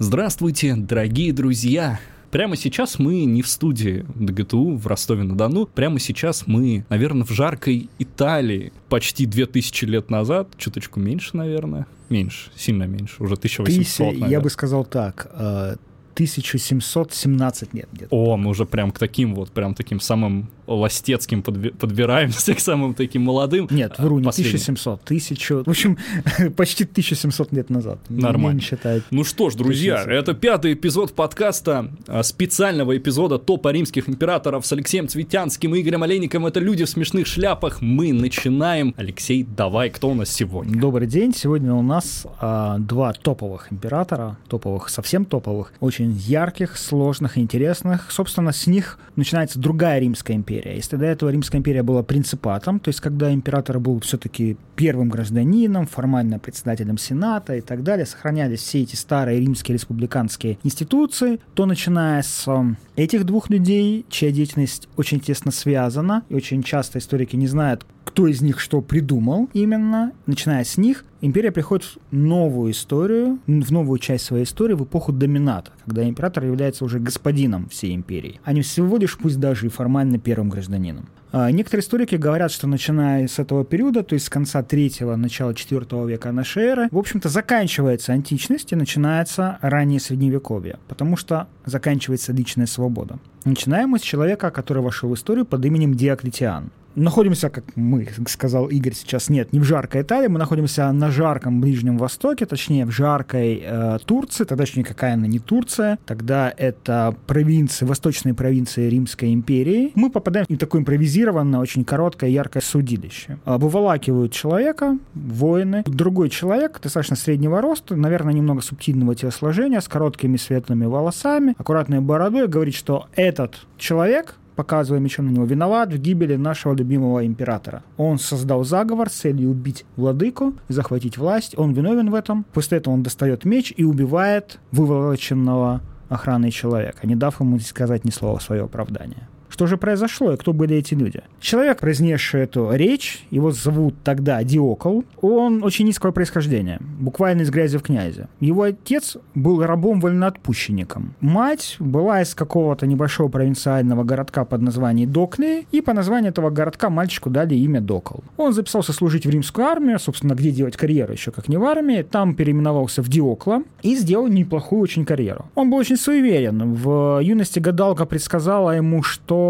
Здравствуйте, дорогие друзья! Прямо сейчас мы не в студии ДГТУ в Ростове-на-Дону. Прямо сейчас мы, наверное, в жаркой Италии. Почти 2000 лет назад, чуточку меньше, наверное. Меньше, сильно меньше, уже 1800, Тысяча, наверное. я бы сказал так, э, 1717 лет где-то. О, мы уже прям к таким вот, прям таким самым ластецким подби- подбираемся, к самым таким молодым. Нет, вру, не Последним. 1700, 1000, в общем, почти 1700 лет назад. Нормально. Не считает. Ну что ж, друзья, 1700. это пятый эпизод подкаста, а, специального эпизода топа римских императоров с Алексеем Цветянским и Игорем Олейником. Это люди в смешных шляпах. Мы начинаем. Алексей, давай, кто у нас сегодня? Добрый день. Сегодня у нас а, два топовых императора, топовых, совсем топовых, очень ярких, сложных, интересных. Собственно, с них начинается другая Римская империя. Если до этого Римская империя была принципатом, то есть когда император был все-таки первым гражданином, формально председателем Сената и так далее, сохранялись все эти старые римские республиканские институции, то начиная с ам, этих двух людей, чья деятельность очень тесно связана, и очень часто историки не знают, кто из них что придумал именно, начиная с них, империя приходит в новую историю, в новую часть своей истории, в эпоху домината, когда император является уже господином всей империи, а не всего лишь пусть даже и формально первым гражданином. А, Некоторые историки говорят, что начиная с этого периода, то есть с конца третьего, начала четвертого века нашей эры, в общем-то заканчивается античность и начинается раннее средневековье, потому что заканчивается личная свобода. Начинаем мы с человека, который вошел в историю под именем Диоклетиан. Находимся, как мы, сказал Игорь сейчас, нет, не в жаркой Италии, мы находимся на жарком Ближнем Востоке, точнее в жаркой э, Турции, тогда еще никакая она не Турция, тогда это провинции, восточные провинции Римской империи. Мы попадаем в такое импровизированное, очень короткое, яркое судилище. Выволакивают человека, воины, другой человек, достаточно среднего роста, наверное, немного субтильного телосложения, с короткими светлыми волосами, аккуратной бородой, говорит, что этот человек показывая мечом на него, виноват в гибели нашего любимого императора. Он создал заговор с целью убить владыку, захватить власть. Он виновен в этом. После этого он достает меч и убивает выволоченного охраной человека, не дав ему сказать ни слова в свое оправдание. Что же произошло и кто были эти люди? Человек, произнесший эту речь, его зовут тогда Диокол, он очень низкого происхождения, буквально из грязи в князе. Его отец был рабом-вольноотпущенником. Мать была из какого-то небольшого провинциального городка под названием Докли, и по названию этого городка мальчику дали имя Докол. Он записался служить в римскую армию, собственно, где делать карьеру еще как не в армии, там переименовался в Диокла и сделал неплохую очень карьеру. Он был очень суеверен. В юности гадалка предсказала ему, что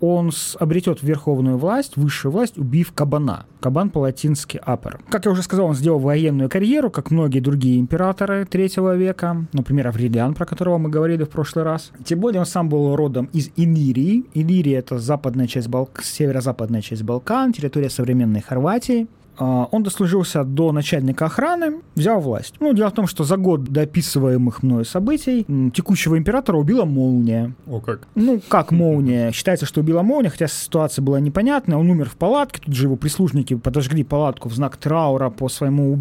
он обретет верховную власть, высшую власть, убив кабана. Кабан по-латински апер. Как я уже сказал, он сделал военную карьеру, как многие другие императоры третьего века, например, Аврелиан, про которого мы говорили в прошлый раз. Тем более он сам был родом из Иллирии. Иллирия — это западная часть Балк... северо-западная часть Балкан, территория современной Хорватии. А, Он дослужился до начальника охраны, взял власть. Ну, дело в том, что за год до описываемых мною событий текущего императора убила молния. О, как. Ну, как молния? Считается, что убила молния, хотя ситуация была непонятная. Он умер в палатке, тут же его прислужники подожгли палатку в знак траура по своему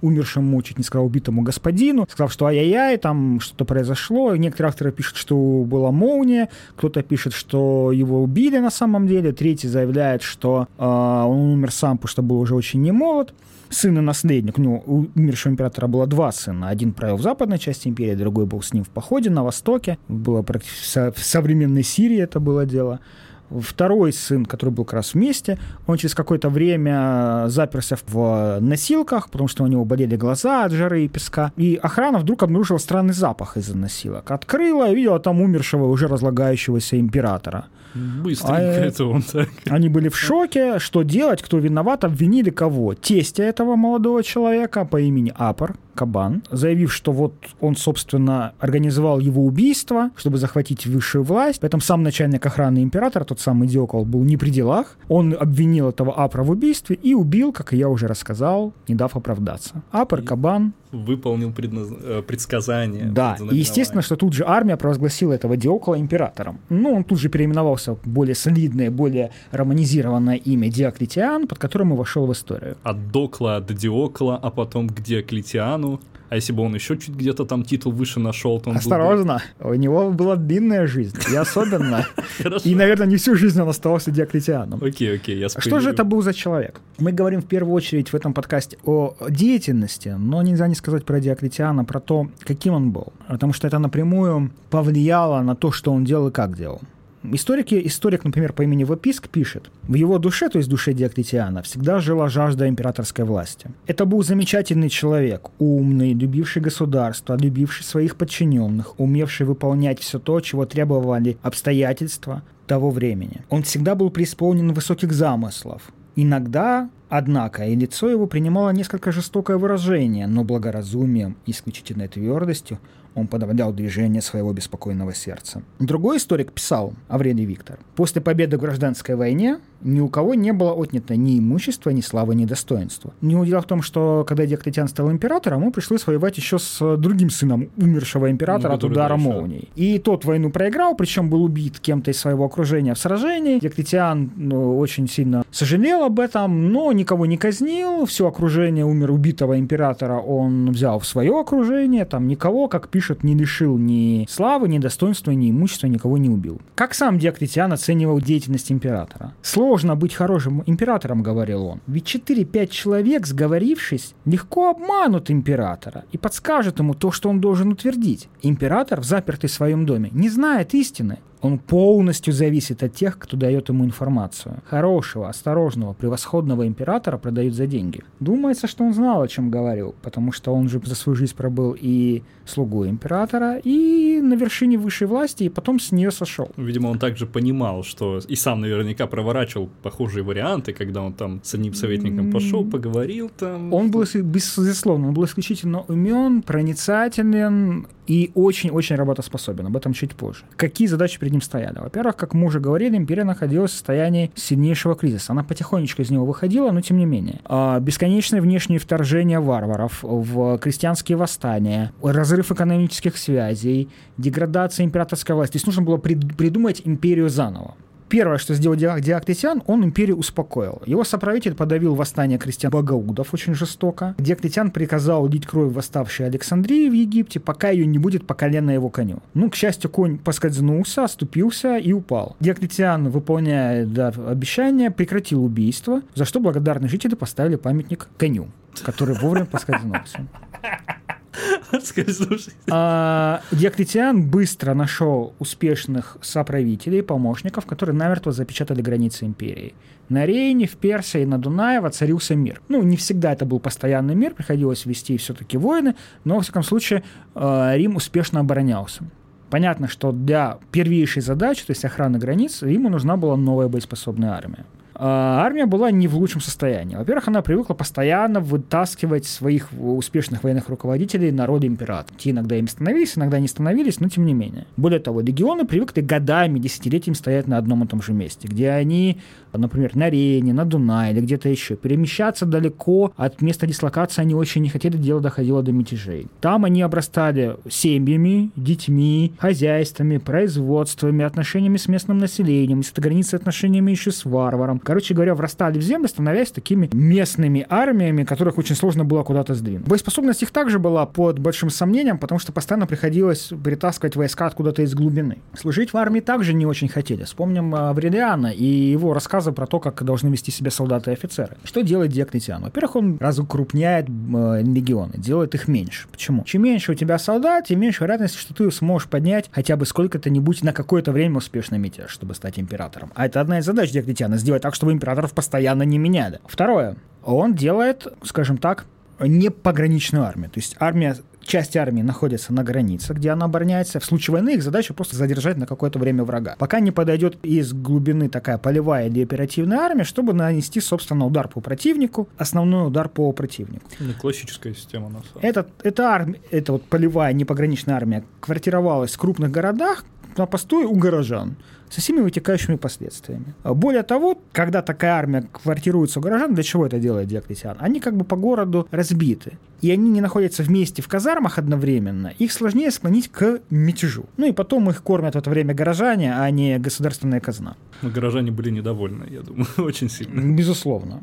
умершему, чуть не сказал, убитому господину, сказав, что ай-яй-яй, там что-то произошло. И некоторые авторы пишут, что была молния, кто-то пишет, что его убили на самом деле, третий заявляет, что э, он умер сам, потому что был уже очень немолод. Сын и наследник, ну, у умершего императора было два сына. Один правил в западной части империи, другой был с ним в походе на востоке. Было практически в современной Сирии это было дело. Второй сын, который был как раз вместе, он через какое-то время заперся в носилках, потому что у него болели глаза от жары и песка. И охрана вдруг обнаружила странный запах из-за носилок. Открыла и увидела там умершего, уже разлагающегося императора. Быстренько А, это он так. Они были в шоке, что делать, кто виноват, обвинили кого? Тестя этого молодого человека по имени Апор, Кабан, заявив, что вот он, собственно, организовал его убийство, чтобы захватить высшую власть. Поэтому сам начальник охраны императора, тот самый Диокол, был не при делах. Он обвинил этого Апра в убийстве и убил, как я уже рассказал, не дав оправдаться. Апор, Кабан, Выполнил предназ- э, предсказание. да, и естественно, что тут же армия провозгласила этого Диокола императором. Ну, он тут же переименовался в более солидное, более романизированное имя Диоклетиан, под которым и вошел в историю. От Докла до Диокла, а потом к Диоклетиану. А если бы он еще чуть где-то там титул выше нашел, то он Осторожно, был бы... у него была длинная жизнь, и особенно. И, наверное, не всю жизнь он оставался Диоклетианом. Окей, окей, я Что же это был за человек? Мы говорим в первую очередь в этом подкасте о деятельности, но нельзя не сказать про Диоклетиана, про то, каким он был. Потому что это напрямую повлияло на то, что он делал и как делал. Историки, историк, например, по имени Вописк пишет, в его душе, то есть душе Диоклетиана, всегда жила жажда императорской власти. Это был замечательный человек, умный, любивший государство, любивший своих подчиненных, умевший выполнять все то, чего требовали обстоятельства того времени. Он всегда был преисполнен высоких замыслов. Иногда Однако и лицо его принимало несколько жестокое выражение, но благоразумием и исключительной твердостью он подавлял движение своего беспокойного сердца. Другой историк писал, Аврелий Виктор, «После победы в гражданской войне ни у кого не было отнято ни имущества, ни славы, ни достоинства. Не дело в том, что когда Диоклетиан стал императором, ему пришлось воевать еще с другим сыном умершего императора ну, от удара молнии. И тот войну проиграл, причем был убит кем-то из своего окружения в сражении. Диоклетиан ну, очень сильно сожалел об этом, но никого не казнил, все окружение умер убитого императора он взял в свое окружение, там никого, как пишут, не лишил ни славы, ни достоинства, ни имущества, никого не убил. Как сам Диоклетиан оценивал деятельность императора? Сложно быть хорошим императором, говорил он, ведь 4-5 человек, сговорившись, легко обманут императора и подскажут ему то, что он должен утвердить. Император, запертый в своем доме, не знает истины, он полностью зависит от тех, кто дает ему информацию. Хорошего, осторожного, превосходного императора продают за деньги. Думается, что он знал, о чем говорил, потому что он же за свою жизнь пробыл и слугу императора, и на вершине высшей власти, и потом с нее сошел. Видимо, он также понимал, что и сам наверняка проворачивал похожие варианты, когда он там с одним советником пошел, поговорил там. Он был, безусловно, он был исключительно умен, проницателен и очень-очень работоспособен. Об этом чуть позже. Какие задачи перед ним стояли? Во-первых, как мы уже говорили, империя находилась в состоянии сильнейшего кризиса. Она потихонечку из него выходила, но тем не менее. А, бесконечное внешнее вторжение варваров в крестьянские восстания, разрыв экономических связей, деградация императорской власти. То нужно было придумать империю заново. Первое, что сделал Диоклетиан, он империю успокоил. Его соправитель подавил восстание крестьян Багаудов очень жестоко. Диоклетиан приказал лить кровь восставшей Александрии в Египте, пока ее не будет по колено его коню. Ну, к счастью, конь поскользнулся, оступился и упал. Диоклетиан, выполняя да, обещание, прекратил убийство, за что благодарные жители поставили памятник коню, который вовремя поскользнулся. А, Диоклетиан быстро нашел успешных соправителей, помощников, которые намертво запечатали границы империи. На Рейне, в Персии, на Дунае воцарился мир. Ну, не всегда это был постоянный мир, приходилось вести все-таки войны, но, во всяком случае, а, Рим успешно оборонялся. Понятно, что для первейшей задачи, то есть охраны границ, Риму нужна была новая боеспособная армия. А, армия была не в лучшем состоянии. Во-первых, она привыкла постоянно вытаскивать своих успешных военных руководителей на роли императора. Те иногда им становились, иногда не становились, но тем не менее. Более того, легионы привыкли годами, десятилетиями стоять на одном и том же месте, где они, например, на Рейне, на Дунае или где-то еще. Перемещаться далеко от места дислокации они очень не хотели, дело доходило до мятежей. Там они обрастали семьями, детьми, хозяйствами, производствами, отношениями с местным населением, с границей отношениями еще с варваром короче говоря, врастали в землю, становясь такими местными армиями, которых очень сложно было куда-то сдвинуть. Боеспособность их также была под большим сомнением, потому что постоянно приходилось перетаскивать войска откуда-то из глубины. Служить в армии также не очень хотели. Вспомним Аврелиана и его рассказы про то, как должны вести себя солдаты и офицеры. Что делает Диоклетиан? Во-первых, он разукрупняет э, легионы, делает их меньше. Почему? Чем меньше у тебя солдат, тем меньше вероятность, что ты сможешь поднять хотя бы сколько-то-нибудь на какое-то время успешный мятеж, чтобы стать императором. А это одна из задач Диоклетиана — сделать так, чтобы императоров постоянно не меняли. Второе. Он делает, скажем так, не пограничную армию. То есть армия часть армии находится на границе, где она обороняется. В случае войны их задача просто задержать на какое-то время врага. Пока не подойдет из глубины такая полевая или оперативная армия, чтобы нанести, собственно, удар по противнику, основной удар по противнику. Не классическая система, на самом деле. Это, это, армия, это вот полевая непограничная армия квартировалась в крупных городах, на постой у горожан со всеми вытекающими последствиями. Более того, когда такая армия квартируется у горожан, для чего это делает Диоклетиан? Они как бы по городу разбиты, и они не находятся вместе в казармах одновременно, их сложнее склонить к мятежу. Ну и потом их кормят в это время горожане, а не государственная казна. Но горожане были недовольны, я думаю, очень сильно. Безусловно.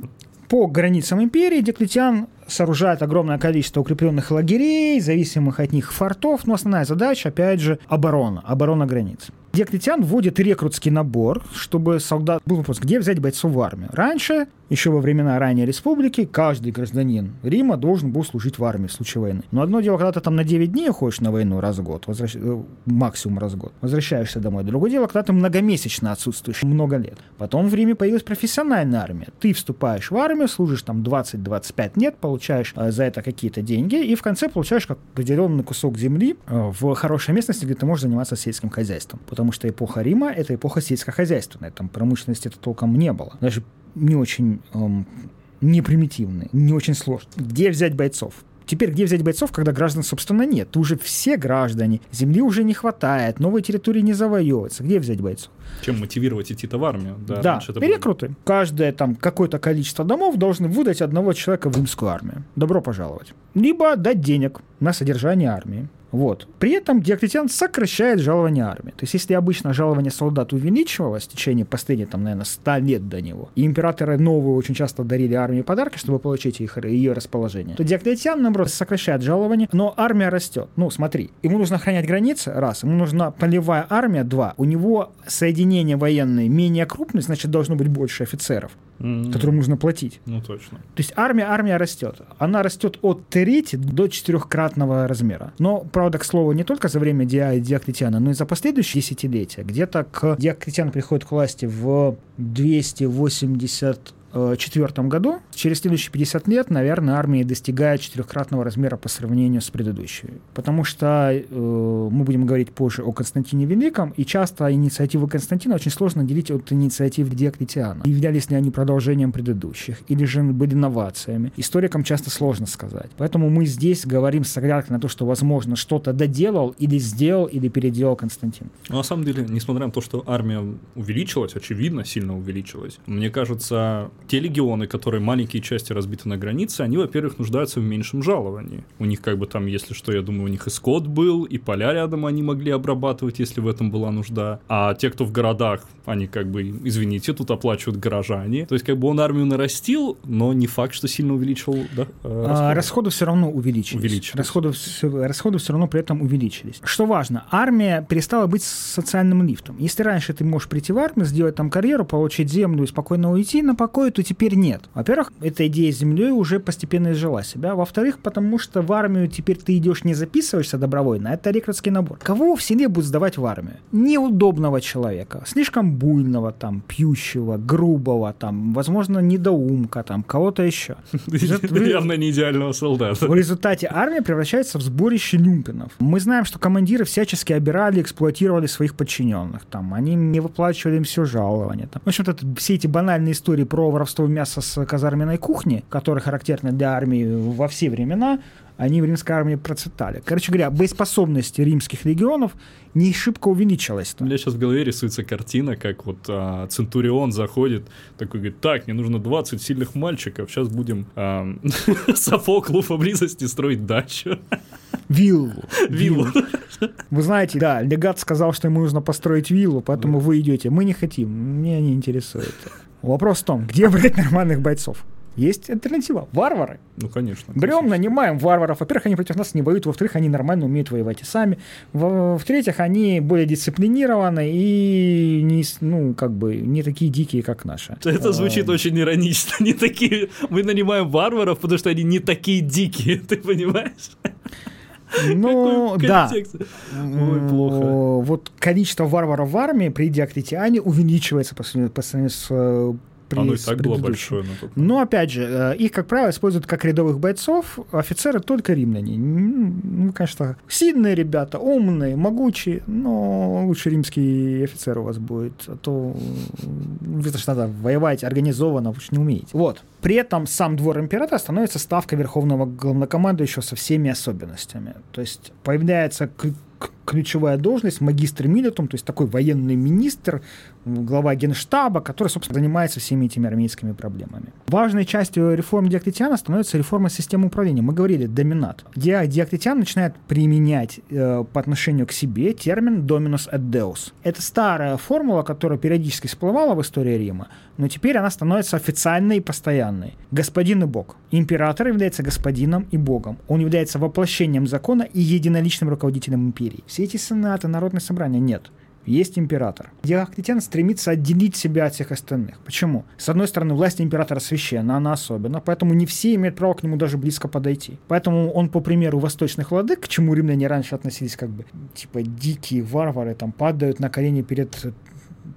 по границам империи Диоклетиан сооружает огромное количество укрепленных лагерей, зависимых от них фортов, но основная задача, опять же, оборона, оборона границ. Диоклетиан вводит рекрутский набор, чтобы солдат... Был вопрос, где взять бойцов в армию? Раньше, еще во времена ранней республики, каждый гражданин Рима должен был служить в армии в случае войны. Но одно дело, когда ты там на 9 дней ходишь на войну раз в год, возвращ... Э, максимум раз в год, возвращаешься домой. Другое дело, когда ты многомесячно отсутствуешь много лет. Потом в Риме появилась профессиональная армия. Ты вступаешь в армию, служишь там 20-25 лет, получаешь э, за это какие-то деньги, и в конце получаешь как определенный кусок земли э, в хорошей местности, где ты можешь заниматься сельским хозяйством. Потому что эпоха Рима — это эпоха сельскохозяйственная. Там промышленности это толком не было. Даже не очень эм, не не очень сложный. Где взять бойцов? Теперь где взять бойцов, когда граждан, собственно, нет? Уже все граждане, земли уже не хватает, новые территории не завоевываются. Где взять бойцов? Чем мотивировать идти-то в армию? Да, да рекруты. Было... Каждое там какое-то количество домов должны выдать одного человека в римскую армию. Добро пожаловать. Либо дать денег на содержание армии. Вот. При этом Диоклетиан сокращает жалование армии. То есть, если обычно жалование солдат увеличивалось в течение последних, там, наверное, 100 лет до него, и императоры новые очень часто дарили армии подарки, чтобы получить их, ее расположение, то Диоклетиан, наоборот, сокращает жалование, но армия растет. Ну, смотри, ему нужно охранять границы, раз, ему нужна полевая армия, два, у него соединение военное менее крупное, значит, должно быть больше офицеров mm-hmm. которым нужно платить. Ну, точно. То есть армия, армия растет. Она растет от трети до четырехкратного размера. Но, правда, к слову, не только за время Диа и Диоклетиана, но и за последующие десятилетия. Где-то к Диоклетиан приходит к власти в 280 1904 году. Через следующие 50 лет, наверное, армия достигает четырехкратного размера по сравнению с предыдущей. Потому что э, мы будем говорить позже о Константине Великом, и часто инициативы Константина очень сложно делить от инициатив Диоклетиана. Являлись ли они продолжением предыдущих, или же были новациями. Историкам часто сложно сказать. Поэтому мы здесь говорим с оглядкой на то, что, возможно, что-то доделал, или сделал, или переделал Константин. Но на самом деле, несмотря на то, что армия увеличилась, очевидно, сильно увеличилась, мне кажется, те легионы, которые маленькие части разбиты на границе, они, во-первых, нуждаются в меньшем жаловании. У них как бы там, если что, я думаю, у них и скот был, и поля рядом они могли обрабатывать, если в этом была нужда. А те, кто в городах, они как бы, извините, тут оплачивают горожане. То есть как бы он армию нарастил, но не факт, что сильно увеличил да, э, расходы. А, расходы все равно увеличились. увеличились. Расходы, расходы все равно при этом увеличились. Что важно, армия перестала быть социальным лифтом. Если раньше ты можешь прийти в армию, сделать там карьеру, получить землю и спокойно уйти на покой, то теперь нет. Во-первых, эта идея с землей уже постепенно изжила себя. Во-вторых, потому что в армию теперь ты идешь не записываешься добровольно, а это рекрутский набор. Кого в селе будут сдавать в армию? Неудобного человека, слишком буйного, там, пьющего, грубого, там, возможно, недоумка, там, кого-то еще. Явно не идеального солдата. В результате армия превращается в сборище люмпинов. Мы знаем, что командиры всячески обирали, эксплуатировали своих подчиненных. Там, они не выплачивали им все жалования. Там. В общем-то, все эти банальные истории про воровство мяса с казарменной кухни, которое характерно для армии во все времена, они в римской армии процветали. Короче говоря, боеспособность римских легионов не шибко увеличилась. У меня сейчас в голове рисуется картина, как вот а, Центурион заходит, такой говорит, так, мне нужно 20 сильных мальчиков, сейчас будем а, Софоклу поблизости строить дачу. Виллу. Виллу. Вы знаете, да, легат сказал, что ему нужно построить виллу, поэтому вы идете. Мы не хотим, меня не интересует. Вопрос в том, где брать нормальных бойцов? Есть альтернатива. Варвары. Ну, конечно. Берем, нанимаем варваров. Во-первых, они против нас не воюют. Во-вторых, они нормально умеют воевать и сами. В-третьих, они более дисциплинированы и не, ну, как бы, не такие дикие, как наши. Это звучит очень иронично. Не такие... Мы нанимаем варваров, потому что они не такие дикие. Ты понимаешь? Ну, да. Ой, плохо. Вот количество варваров в армии при Диоклетиане увеличивается по сравнению с э, при Оно и так было большое. Но опять же, э, их, как правило, используют как рядовых бойцов, офицеры только римляне. Ну, конечно, сильные ребята, умные, могучие, но лучше римский офицер у вас будет, а то вы же надо воевать организованно, вы же не умеете. Вот. При этом сам двор императора становится ставкой верховного главнокомандующего со всеми особенностями. То есть появляется ключевая должность, магистр милитум, то есть такой военный министр, глава генштаба, который, собственно, занимается всеми этими армейскими проблемами. Важной частью реформ Диоклетиана становится реформа системы управления. Мы говорили доминат. Ди Диоклетиан начинает применять э, по отношению к себе термин dominus et deus. Это старая формула, которая периодически всплывала в истории Рима, но теперь она становится официальной и постоянной. Господин и Бог. Император является господином и Богом. Он является воплощением закона и единоличным руководителем империи. Все эти сенаты, народные собрания нет есть император. Диоклетиан стремится отделить себя от всех остальных. Почему? С одной стороны, власть императора священна, она особенно, поэтому не все имеют право к нему даже близко подойти. Поэтому он, по примеру восточных владык, к чему римляне раньше относились как бы, типа, дикие варвары, там, падают на колени перед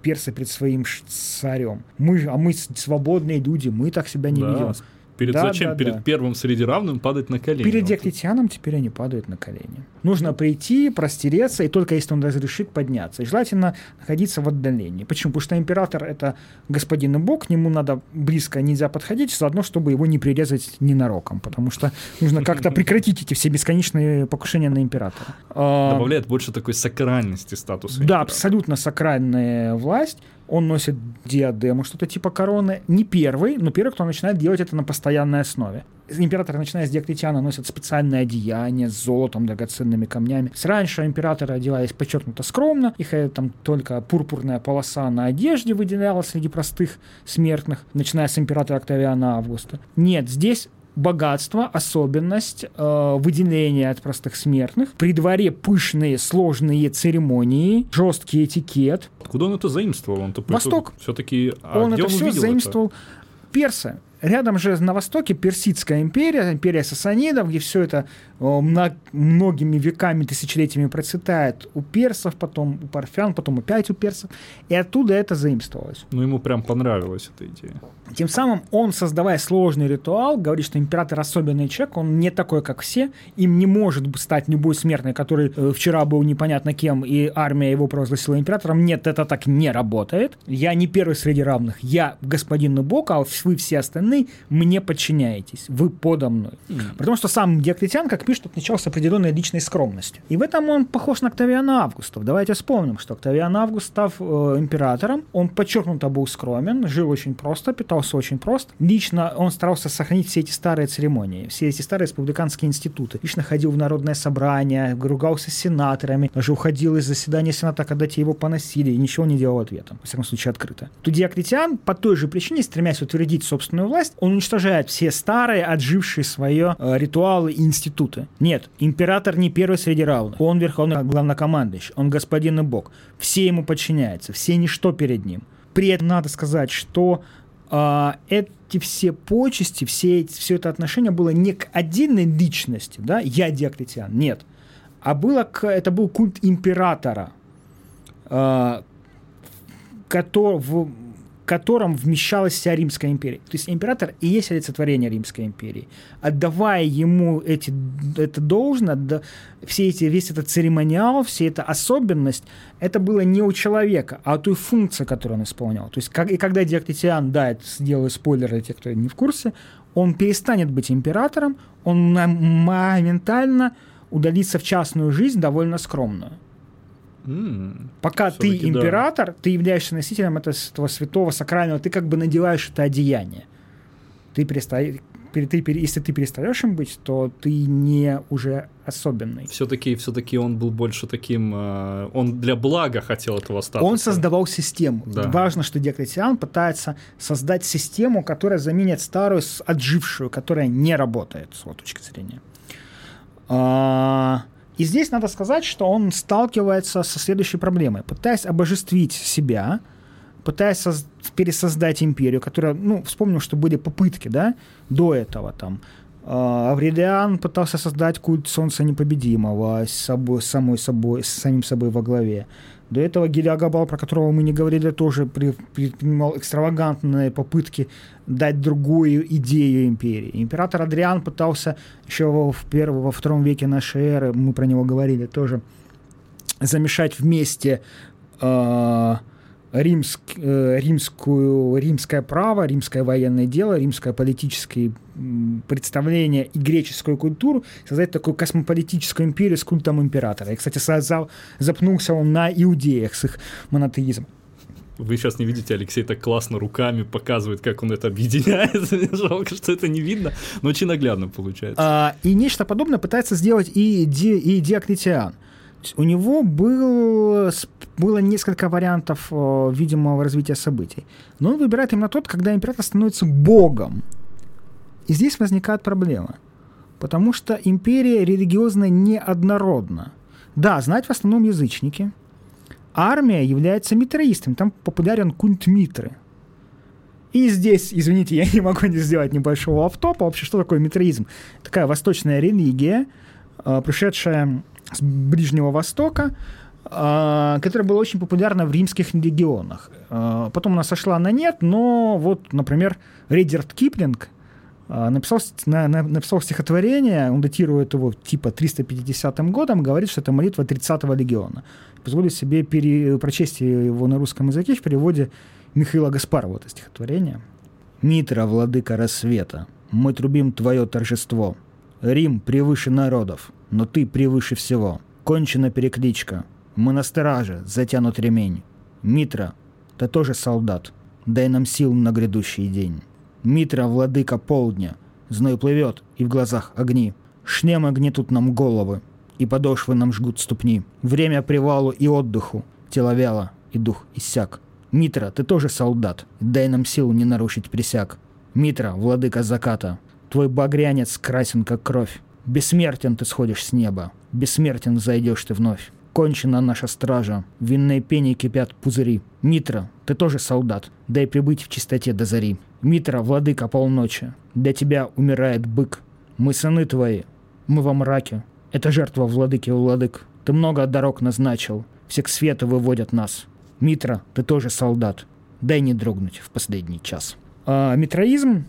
персы перед своим царем. Мы, а мы свободные люди, мы так себя не да. ведем. Перед да, зачем? Да, перед да. первым среди равным падать на колени. Перед Диоклетианом теперь они падают на колени. Нужно прийти, простереться, и только если он разрешит подняться. И желательно находиться в отдалении. Почему? Потому что император — это господин и бог, к нему надо близко нельзя подходить, заодно, чтобы его не прирезать ненароком, потому что нужно как-то прекратить эти все бесконечные покушения на императора. А, Добавляет больше такой сакральности статуса. Да, абсолютно сакральная власть он носит диадему, что-то типа короны. Не первый, но первый, кто начинает делать это на постоянной основе. Императоры, начиная с Диоклетиана, носят специальное одеяние с золотом, драгоценными камнями. С раньше императоры одевались подчеркнуто скромно, их э, там только пурпурная полоса на одежде выделялась среди простых смертных, начиная с императора Октавиана Августа. Нет, здесь богатство, особенность, э, выделение от простых смертных, при дворе пышные сложные церемонии, жесткий этикет. Куда он это заимствовал? Он Восток. Все-таки. А он это все заимствовал. Это? Персы. Рядом же на востоке Персидская империя, империя сасанидов, где все это многими веками, тысячелетиями процветает у персов, потом у парфян, потом опять у персов. И оттуда это заимствовалось. Ну, ему прям понравилась эта идея. Тем самым он, создавая сложный ритуал, говорит, что император особенный человек, он не такой, как все, им не может стать любой смертный, который э, вчера был непонятно кем, и армия его провозгласила императором. Нет, это так не работает. Я не первый среди равных. Я господин Бог, а вы все остальные мне подчиняетесь. Вы подо мной. Mm. Потому что сам Диоклетиан, как пишет, отличался определенной личной скромностью. И в этом он похож на Октавиана Августа. Давайте вспомним, что Октавиан Август, став э, императором, он подчеркнуто был скромен, жил очень просто, питался очень просто. Лично он старался сохранить все эти старые церемонии, все эти старые республиканские институты. Лично ходил в народное собрание, ругался с сенаторами, даже уходил из заседания сената, когда те его поносили, и ничего не делал ответом, во всяком случае открыто. То Диоклетиан по той же причине, стремясь утвердить собственную власть, он уничтожает все старые, отжившие свое э, ритуалы и институты институты. Нет, император не первый среди равных. Он верховный главнокомандующий, он господин и бог. Все ему подчиняются, все ничто перед ним. При этом надо сказать, что а, эти все почести, все, эти, все это отношение было не к отдельной личности, да, я Диоклетиан, нет, а было к, это был культ императора, а, который, в, котором вмещалась вся Римская империя. То есть император и есть олицетворение Римской империи. Отдавая ему эти, это должно, да, все эти, весь этот церемониал, вся эта особенность, это было не у человека, а у той функции, которую он исполнял. То есть как, и когда Диоклетиан, да, это сделаю спойлер для тех, кто не в курсе, он перестанет быть императором, он моментально удалится в частную жизнь довольно скромную. Mm, Пока ты император, да. ты являешься носителем этого святого сакрального, ты как бы надеваешь это одеяние. Ты перестаешь, ты, если ты перестаешь им быть, то ты не уже особенный. Все-таки, все-таки он был больше таким, э, он для блага хотел этого статуса. Он создавал систему. Да. Важно, что Диоклетиан пытается создать систему, которая заменит старую, отжившую, которая не работает с его точки зрения. А, и здесь надо сказать, что он сталкивается со следующей проблемой. Пытаясь обожествить себя, пытаясь соз- пересоздать империю, которая, ну, вспомним, что были попытки, да, до этого там. Uh, Аврелиан пытался создать культ Солнца Непобедимого с, собой, самой собой, с самим собой во главе. До этого Гелиагабал, про которого мы не говорили, тоже предпринимал экстравагантные попытки дать другую идею империи. Император Адриан пытался еще в первом, во втором веке нашей эры, мы про него говорили тоже, замешать вместе э, римск, э, римскую, римское право, римское военное дело, римское политическое представление и греческую культуру, создать такую космополитическую империю с культом императора. И, кстати, создал, запнулся он на иудеях с их монотеизмом. Вы сейчас не видите, Алексей так классно руками показывает, как он это объединяет. Жалко, что это не видно, но очень наглядно получается. А, и нечто подобное пытается сделать и, Ди, и Диоклетиан. У него был было несколько вариантов э, видимого развития событий. Но он выбирает именно тот, когда император становится богом. И здесь возникает проблема. Потому что империя религиозно неоднородна. Да, знать в основном язычники. Армия является митроистом. Там популярен культ Митры. И здесь, извините, я не могу не сделать небольшого автопа. Вообще, что такое митроизм? Такая восточная религия, э, пришедшая с Ближнего Востока, э, которая была очень популярна в римских регионах. Э, потом она сошла на нет, но вот, например, Редерт Киплинг написал, на, на, написал стихотворение, он датирует его типа 350 годом, говорит, что это молитва 30-го легиона. Позволю себе пере, прочесть его на русском языке в переводе Михаила Гаспарова это стихотворение. «Митра, владыка рассвета, мы трубим твое торжество. Рим превыше народов, но ты превыше всего. Кончена перекличка. Мы на страже, затянут ремень. Митра, ты тоже солдат. Дай нам сил на грядущий день. Митра, владыка полдня. Зной плывет, и в глазах огни. Шлемы гнетут нам головы, и подошвы нам жгут ступни. Время привалу и отдыху. Тело вяло, и дух иссяк. Митра, ты тоже солдат. Дай нам силу не нарушить присяг. Митра, владыка заката. Твой багрянец красен, как кровь. Бессмертен ты сходишь с неба. Бессмертен зайдешь ты вновь. Кончена наша стража. В винной кипят пузыри. Митра, ты тоже солдат. Дай прибыть в чистоте до зари. Митра, владыка полночи. Для тебя умирает бык. Мы сыны твои. Мы во мраке. Это жертва владыки владык. Ты много дорог назначил. Все к свету выводят нас. Митра, ты тоже солдат. Дай не дрогнуть в последний час. А, митроизм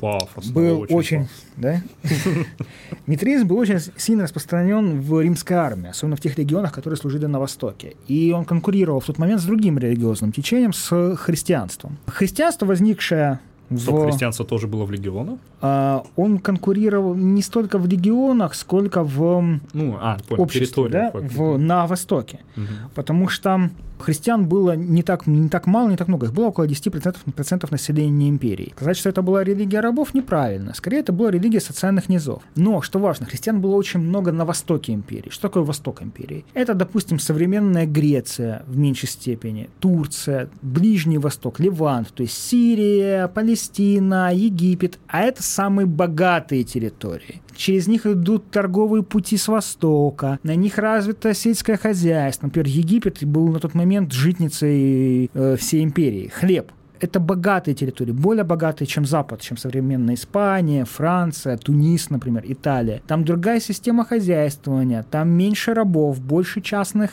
Пафосно, был очень очень, да? Митризм был очень сильно распространен в римской армии, особенно в тех регионах, которые служили на Востоке. И он конкурировал в тот момент с другим религиозным течением, с христианством. Христианство, возникшее Стоп, в- христианство тоже было в легионах? а, он конкурировал не столько в регионах, сколько в Ну, а, понял, обществе, да, в- на Востоке. Мгм. Потому что христиан было не так, не так мало, не так много. Их было около 10% процентов населения империи. Сказать, что это была религия рабов, неправильно. Скорее, это была религия социальных низов. Но, что важно, христиан было очень много на востоке империи. Что такое восток империи? Это, допустим, современная Греция в меньшей степени, Турция, Ближний Восток, Ливант, то есть Сирия, Палестина, Египет. А это самые богатые территории. Через них идут торговые пути с востока, на них развито сельское хозяйство. Например, Египет был на тот момент житницей э, всей империи. Хлеб. Это богатые территории, более богатые, чем Запад, чем современная Испания, Франция, Тунис, например, Италия. Там другая система хозяйствования, там меньше рабов, больше частных,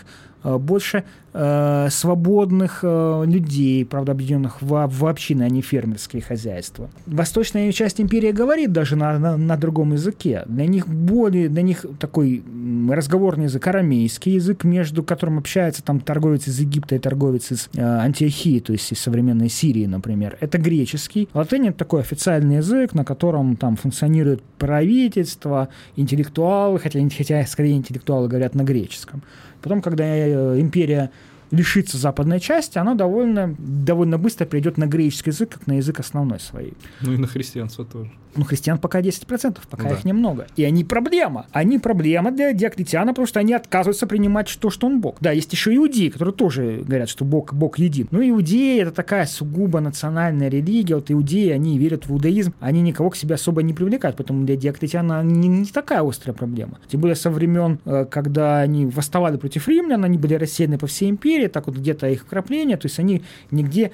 больше э, свободных э, людей, правда, объединенных в, в общины, а не фермерские хозяйства. Восточная часть империи говорит даже на, на, на другом языке. Для них более, для них такой разговорный язык, арамейский язык, между которым общается там торговец из Египта и торговец из э, Антиохии, то есть из современной Сирии, например. Это греческий. Латынь — это такой официальный язык, на котором там функционирует правительство, интеллектуалы, хотя, хотя скорее интеллектуалы говорят на греческом. Потом, когда э, империя лишится западной части, она довольно, довольно быстро перейдет на греческий язык, как на язык основной своей. Ну и на христианство тоже. Ну, христиан пока 10%, пока Да. их немного. И они проблема. Они проблема для Диоклетиана, потому что они отказываются принимать то, что он Бог. Да, есть еще иудеи, которые тоже говорят, что Бог, Бог един. Но иудеи — это такая сугубо национальная религия. Вот иудеи, они верят в иудаизм, они никого к себе особо не привлекают, поэтому для Диоклетиана не, не такая острая проблема. Тем более со времен, э, когда они восставали против римлян, они были рассеяны по всей империи, так вот где-то их вкрапления, то есть они нигде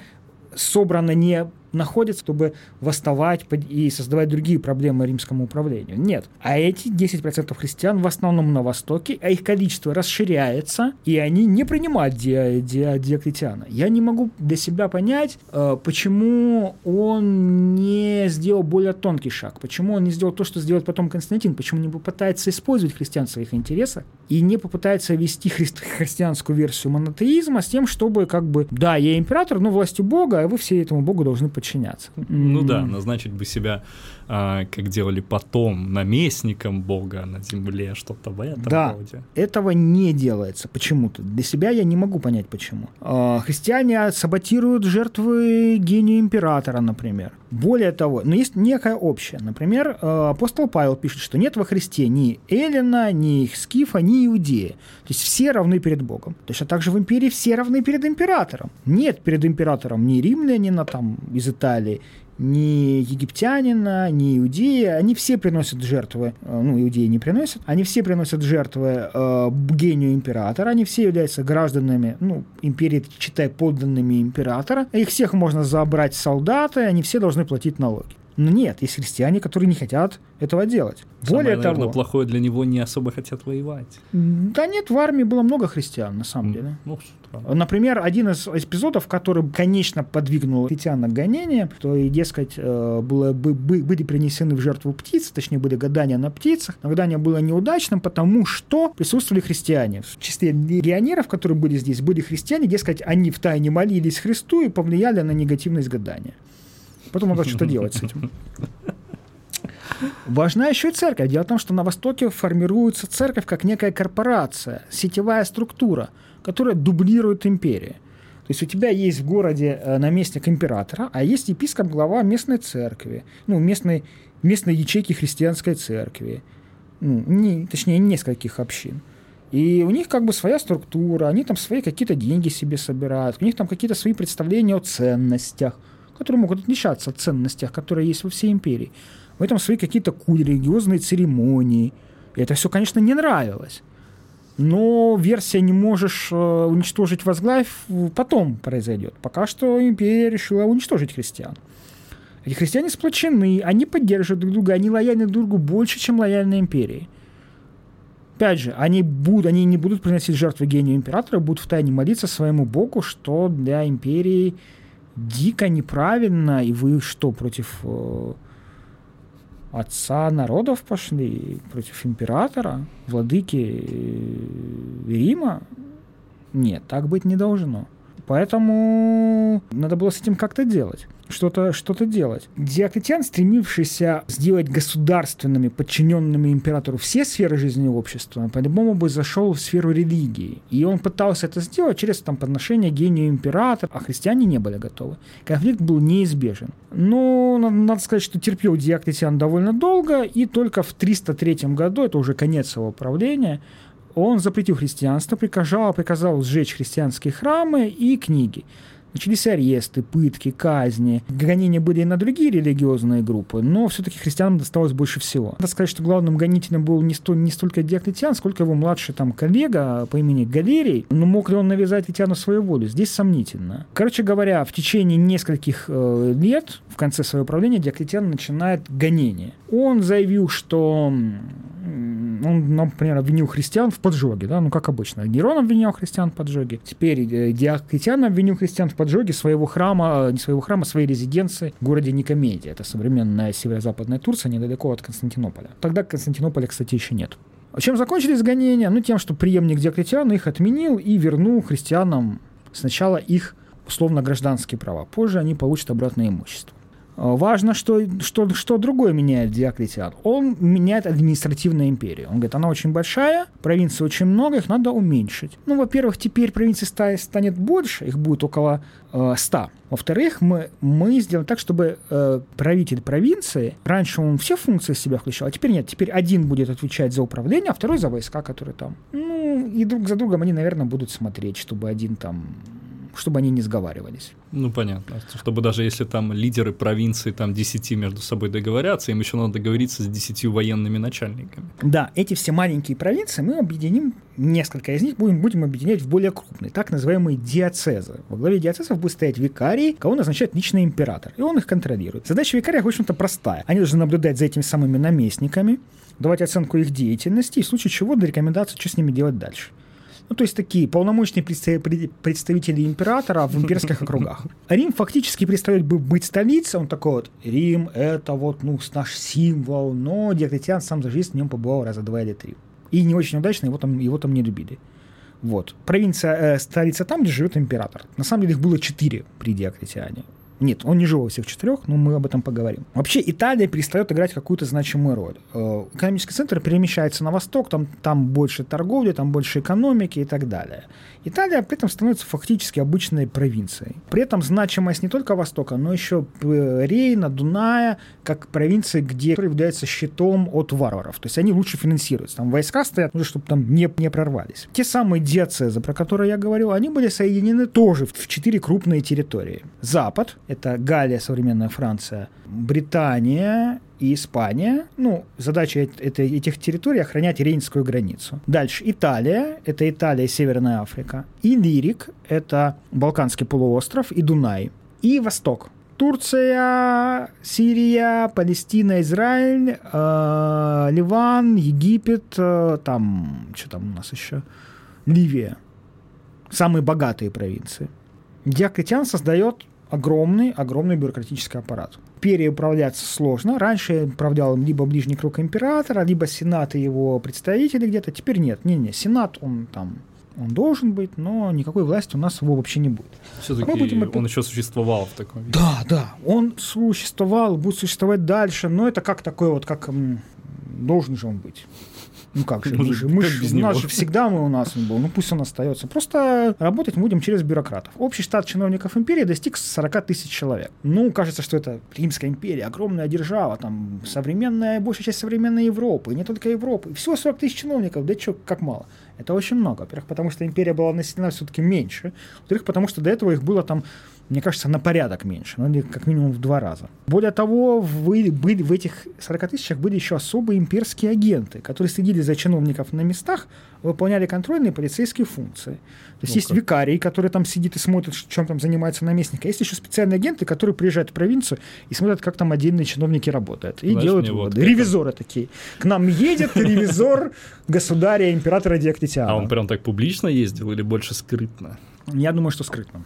собрано не находятся, чтобы восставать и создавать другие проблемы римскому управлению. Нет. А эти 10% христиан в основном на Востоке, а их количество расширяется, и они не принимают Ди- Ди- Диоклетиана. Я не могу для себя понять, э, почему он не сделал более тонкий шаг, почему он не сделал то, что сделает потом Константин, почему не попытается использовать христиан в своих интересах и не попытается вести хри- христианскую версию монотеизма с тем, чтобы как бы, да, я император, но властью Бога, а вы все этому Богу должны подчиняться. Подчиняться. Ну да, назначить бы себя, а, как делали потом, наместником Бога на земле, что-то в этом да, роде. этого не делается почему-то. Для себя я не могу понять, почему. А, христиане саботируют жертвы гению императора, например. Более того, но есть некое общее. Например, а, апостол Павел пишет, что нет во Христе ни Эллина, ни Скифа, ни Иудея. То есть все равны перед Богом. Точно так же в империи все равны перед императором. Нет перед императором ни римлянина там из Италии, ни египтянина, ни иудея, они все приносят жертвы, э, ну, иудеи не приносят, они все приносят жертвы э, гению императора, они все являются гражданами, ну, империи, читай, подданными императора, их всех можно забрать солдаты, они все должны платить налоги. Но нет, есть христиане, которые не хотят этого делать. Более Самое, того, наверное, плохое для него не особо хотят воевать. Да нет, в армии было много христиан, на самом деле. Ну, Например, один из эпизодов, который, конечно, подвигнул христиан на гонение, то и, дескать, э, было, бы, были принесены в жертву птицы, точнее, были гадания на птицах. Но гадание было неудачным, потому что присутствовали христиане. В числе легионеров, которые были здесь, были христиане, дескать, они в тайне молились Христу и повлияли на негативность гадания. Потом надо что-то делать с этим. Важна еще и церковь. Дело в том, что на Востоке формируется церковь как некая корпорация, сетевая структура, которая дублирует империю. То есть у тебя есть в городе э, наместник императора, а есть епископ, глава местной церкви, ну, местной, местной ячейки христианской церкви, ну, не, точнее, нескольких общин. И у них как бы своя структура, они там свои какие-то деньги себе собирают, у них там какие-то свои представления о ценностях – которые могут отличаться от ценностей, которые есть во всей империи. В этом свои какие-то религиозные церемонии. И это все, конечно, не нравилось. Но версия «не можешь э, уничтожить возглавь» потом произойдет. Пока что империя решила уничтожить христиан. Эти христиане сплочены, они поддерживают друг друга, они лояльны друг другу больше, чем лояльны империи. Опять же, они, будут, они не будут приносить жертвы гению императора, будут втайне молиться своему богу, что для империи дико неправильно, и вы что, против э, отца народов пошли, против императора, владыки э, Рима? Нет, так быть не должно. Поэтому надо было с этим как-то делать что-то что делать. Диоклетиан, стремившийся сделать государственными, подчиненными императору все сферы жизни общества, по-любому бы зашел в сферу религии. И он пытался это сделать через там, подношение гению императора, а христиане не были готовы. Конфликт был неизбежен. Но надо сказать, что терпел Диоклетиан довольно долго, и только в 303 году, это уже конец его правления, он запретил христианство, приказал, приказал сжечь христианские храмы и книги. Начались аресты, пытки, казни. Гонения были и на другие религиозные группы, но все-таки христианам досталось больше всего. Надо сказать, что главным гонителем был не, столь, не столько Диоклетиан, сколько его младший там коллега по имени Галерий. Но мог ли он навязать Витяну свою волю? Здесь сомнительно. Короче говоря, в течение нескольких э, лет, в конце своего правления, Диоклетиан начинает гонение. Он заявил, что он, например, обвинил христиан в поджоге, да, ну, как обычно. Нерон обвинял христиан в поджоге. Теперь э, Диоклетиан обвинил христиан в поджоге своего храма, не своего храма, своей резиденции в городе Никомедия. Это современная северо-западная Турция, недалеко от Константинополя. Тогда Константинополя, кстати, еще нет. Чем закончились гонения? Ну, тем, что преемник Диоклетиана их отменил и вернул христианам сначала их условно гражданские права. Позже они получат обратное имущество. Важно, что, что, что другое меняет Диоклетиан. Он меняет административную империю. Он говорит, она очень большая, провинций очень много, их надо уменьшить. Ну, во-первых, теперь провинций станет больше, их будет около э, 100. Во-вторых, мы, мы сделаем так, чтобы э, правитель провинции, раньше он все функции себя включал, а теперь нет. Теперь один будет отвечать за управление, а второй за войска, которые там. Ну, и друг за другом они, наверное, будут смотреть, чтобы один там чтобы они не сговаривались. Ну, понятно. Чтобы даже если там лидеры провинции там 10 между собой договорятся, им еще надо договориться с 10 военными начальниками. Да, эти все маленькие провинции мы объединим, несколько из них будем, будем объединять в более крупные, так называемые диацезы. Во главе диацезов будет стоять викарий, кого назначает личный император, и он их контролирует. Задача викария, в общем-то, простая. Они должны наблюдать за этими самыми наместниками, давать оценку их деятельности и в случае чего до рекомендации, что с ними делать дальше. Ну, то есть такие полномочные представители императора в имперских округах. Рим фактически перестает быть столицей, он такой вот, Рим — это вот, ну, наш символ, но Диоклетиан сам за жизнь в нем побывал раза два или три. И не очень удачно, его там, его там не любили. Вот. Провинция, э, столица там, где живет император. На самом деле их было четыре при Диоклетиане. Нет, он не жил во всех четырех, но мы об этом поговорим. Вообще Италия перестает играть какую-то значимую роль. Э, экономический центр перемещается на восток, там, там больше торговли, там больше экономики и так далее. Италия при этом становится фактически обычной провинцией. При этом значимость не только Востока, но еще э, Рейна, Дуная, как провинции, где является щитом от варваров. То есть они лучше финансируются. Там войска стоят, чтобы там не, не прорвались. Те самые диацезы, про которые я говорил, они были соединены тоже в четыре крупные территории. Запад, это Галия, современная Франция, Британия и Испания. Ну, задача этой, этих территорий охранять Рейнскую границу. Дальше Италия, это Италия и Северная Африка. И Лирик, это Балканский полуостров и Дунай. И Восток, Турция, Сирия, Палестина, Израиль, э, Ливан, Египет, э, там, что там у нас еще, Ливия. Самые богатые провинции. Диоклетиан создает огромный, огромный бюрократический аппарат. Империей управляться сложно. Раньше управлял либо ближний круг императора, либо сенат и его представители где-то. Теперь нет. Не-не, сенат, он там он должен быть, но никакой власти у нас его вообще не будет. Все-таки будем опять... он еще существовал в таком виде. Да, да, он существовал, будет существовать дальше, но это как такой вот, как должен же он быть. Ну как же, мы же, мы же, у нас же всегда мы у нас он был, ну пусть он остается. Просто работать будем через бюрократов. Общий штат чиновников империи достиг 40 тысяч человек. Ну, кажется, что это Римская империя, огромная держава, там современная, большая часть современной Европы, и не только Европы. Всего 40 тысяч чиновников, да что, как мало. Это очень много. Во-первых, потому что империя была населена все-таки меньше. Во-вторых, потому что до этого их было там мне кажется, на порядок меньше, ну или как минимум в два раза. Более того, вы, были, в этих 40 тысячах были еще особые имперские агенты, которые следили за чиновников на местах, выполняли контрольные полицейские функции. То есть ну, есть как? викарий, который там сидит и смотрит, чем там занимается наместник, а есть еще специальные агенты, которые приезжают в провинцию и смотрят, как там отдельные чиновники работают. И Знаешь, делают выводы. Вот Ревизоры такие. К нам едет ревизор государя императора Диоклетиана. А он прям так публично ездил или больше скрытно? Я думаю, что скрытно.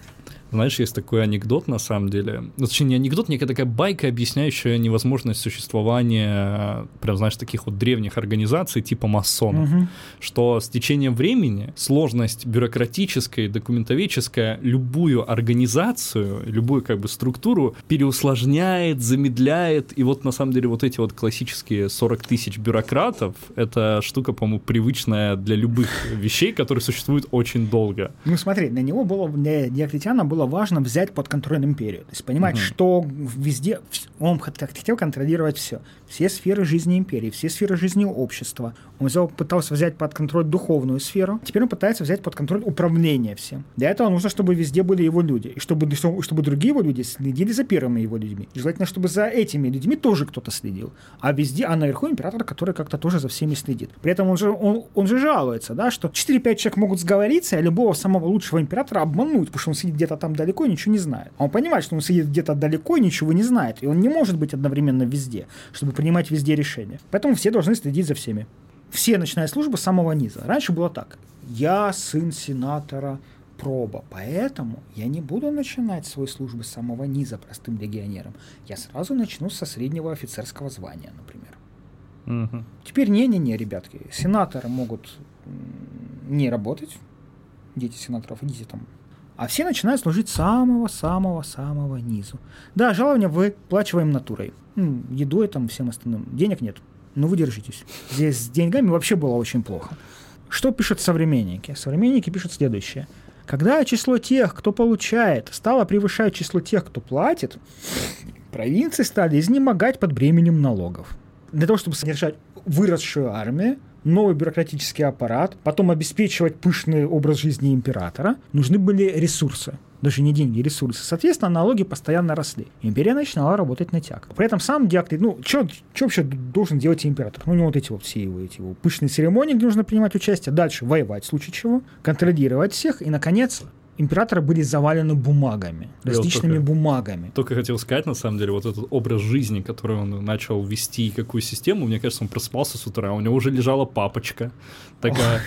Знаешь, есть такой анекдот, на самом деле. Ну, точнее, не анекдот, некая такая байка, объясняющая невозможность существования, прям, знаешь, таких вот древних организаций типа масонов. Угу. Что с течением времени сложность бюрократическая, документоведческая любую организацию, любую как бы структуру переусложняет, замедляет. И вот на самом деле вот эти вот классические 40 тысяч бюрократов, это штука, по-моему, привычная для любых вещей, которые существуют очень долго. Ну смотри, на него было, для Диоклетиана было было важно взять под контроль империю. То есть понимать, угу. что везде он хотел контролировать все. Все сферы жизни империи, все сферы жизни общества. Он взял, пытался взять под контроль духовную сферу. Теперь он пытается взять под контроль управление всем. Для этого нужно, чтобы везде были его люди. И чтобы, чтобы другие его люди следили за первыми его людьми. желательно, чтобы за этими людьми тоже кто-то следил. А везде, а наверху император, который как-то тоже за всеми следит. При этом он же, он, он же жалуется, да, что 4-5 человек могут сговориться, а любого самого лучшего императора обмануть, потому что он сидит где-то там далеко и ничего не знает. А он понимает, что он сидит где-то далеко и ничего не знает. И он не может быть одновременно везде, чтобы принимать везде решения. Поэтому все должны следить за всеми. Все, начиная службу с самого низа. Раньше было так. Я сын сенатора проба, поэтому я не буду начинать свою службу с самого низа простым легионером. Я сразу начну со среднего офицерского звания, например. Угу. Теперь не-не-не, ребятки, сенаторы могут не работать, дети сенаторов, идите там а все начинают служить самого-самого-самого низу. Да, жалование выплачиваем натурой. Ну, едой там, всем остальным. Денег нет. Но вы держитесь. Здесь с деньгами вообще было очень плохо. Что пишут современники? Современники пишут следующее. Когда число тех, кто получает, стало превышать число тех, кто платит, провинции стали изнемогать под бременем налогов. Для того, чтобы содержать выросшую армию, новый бюрократический аппарат, потом обеспечивать пышный образ жизни императора, нужны были ресурсы даже не деньги, ресурсы. Соответственно, налоги постоянно росли. Империя начинала работать на тяг. При этом сам Диоклет, ну, что вообще должен делать император? Ну, него вот эти вот все его, эти его пышные церемонии, где нужно принимать участие, дальше воевать в случае чего, контролировать всех и, наконец, императоры были завалены бумагами, различными только, бумагами. Только хотел сказать, на самом деле, вот этот образ жизни, который он начал вести, какую систему, мне кажется, он просыпался с утра, у него уже лежала папочка, такая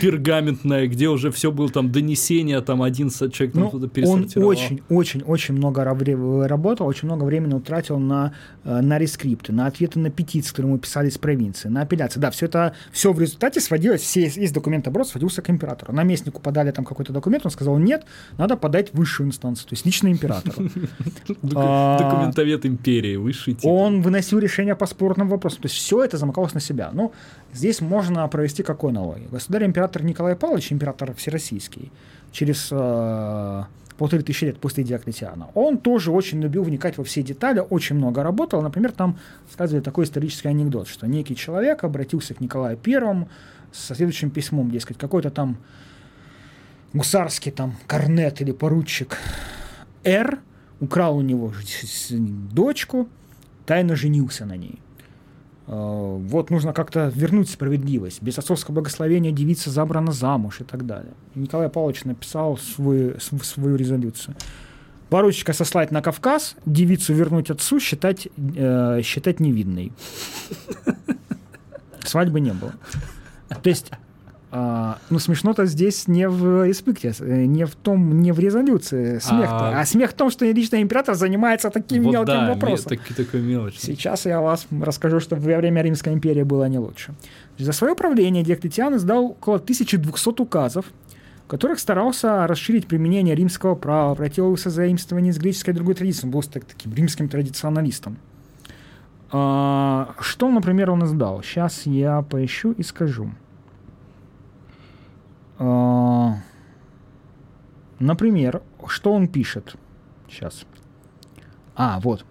пергаментная, где уже все было там донесение, там один человек ну, Он очень, очень, очень много работал, очень много времени утратил на, э, на рескрипты, на ответы на петиции, которые ему писали из провинции, на апелляции. Да, все это, все в результате сводилось, все, есть документ оборот, сводился к императору. Наместнику подали там какой-то документ, он сказал, нет, надо подать высшую инстанцию, то есть лично императору. А, Документовед империи, высший титул. Он выносил решения по спорным вопросам, то есть все это замыкалось на себя. Ну, здесь можно провести какой аналогию? Государь-император Николай Павлович, император всероссийский, через э, полторы тысячи лет после Диоклетиана, он тоже очень любил вникать во все детали, очень много работал. Например, там сказывали такой исторический анекдот, что некий человек обратился к Николаю Первому со следующим письмом, дескать, какой-то там гусарский там корнет или поручик Р украл у него дочку, тайно женился на ней. Э, вот нужно как-то вернуть справедливость. Без отцовского благословения девица забрана замуж и так далее. Николай Павлович написал свою, свою резолюцию. Поручика сослать на Кавказ, девицу вернуть отцу, считать, э, считать невидной. Свадьбы не было. То есть а, ну, смешно-то здесь не в респекте, не в том, не в резолюции смех а, а смех в том, что лично император занимается таким вот мелким да, вопросом. Таки, такой мелочь. Сейчас я вас расскажу, что во время Римской империи было не лучше. За свое правление Диоклетиан издал около 1200 указов, в которых старался расширить применение римского права, противился заимствованию из греческой и другой традиции. Он был так, таким римским традиционалистом. А, что, например, он издал? Сейчас я поищу и скажу. А, например, что он пишет? Сейчас. А, вот.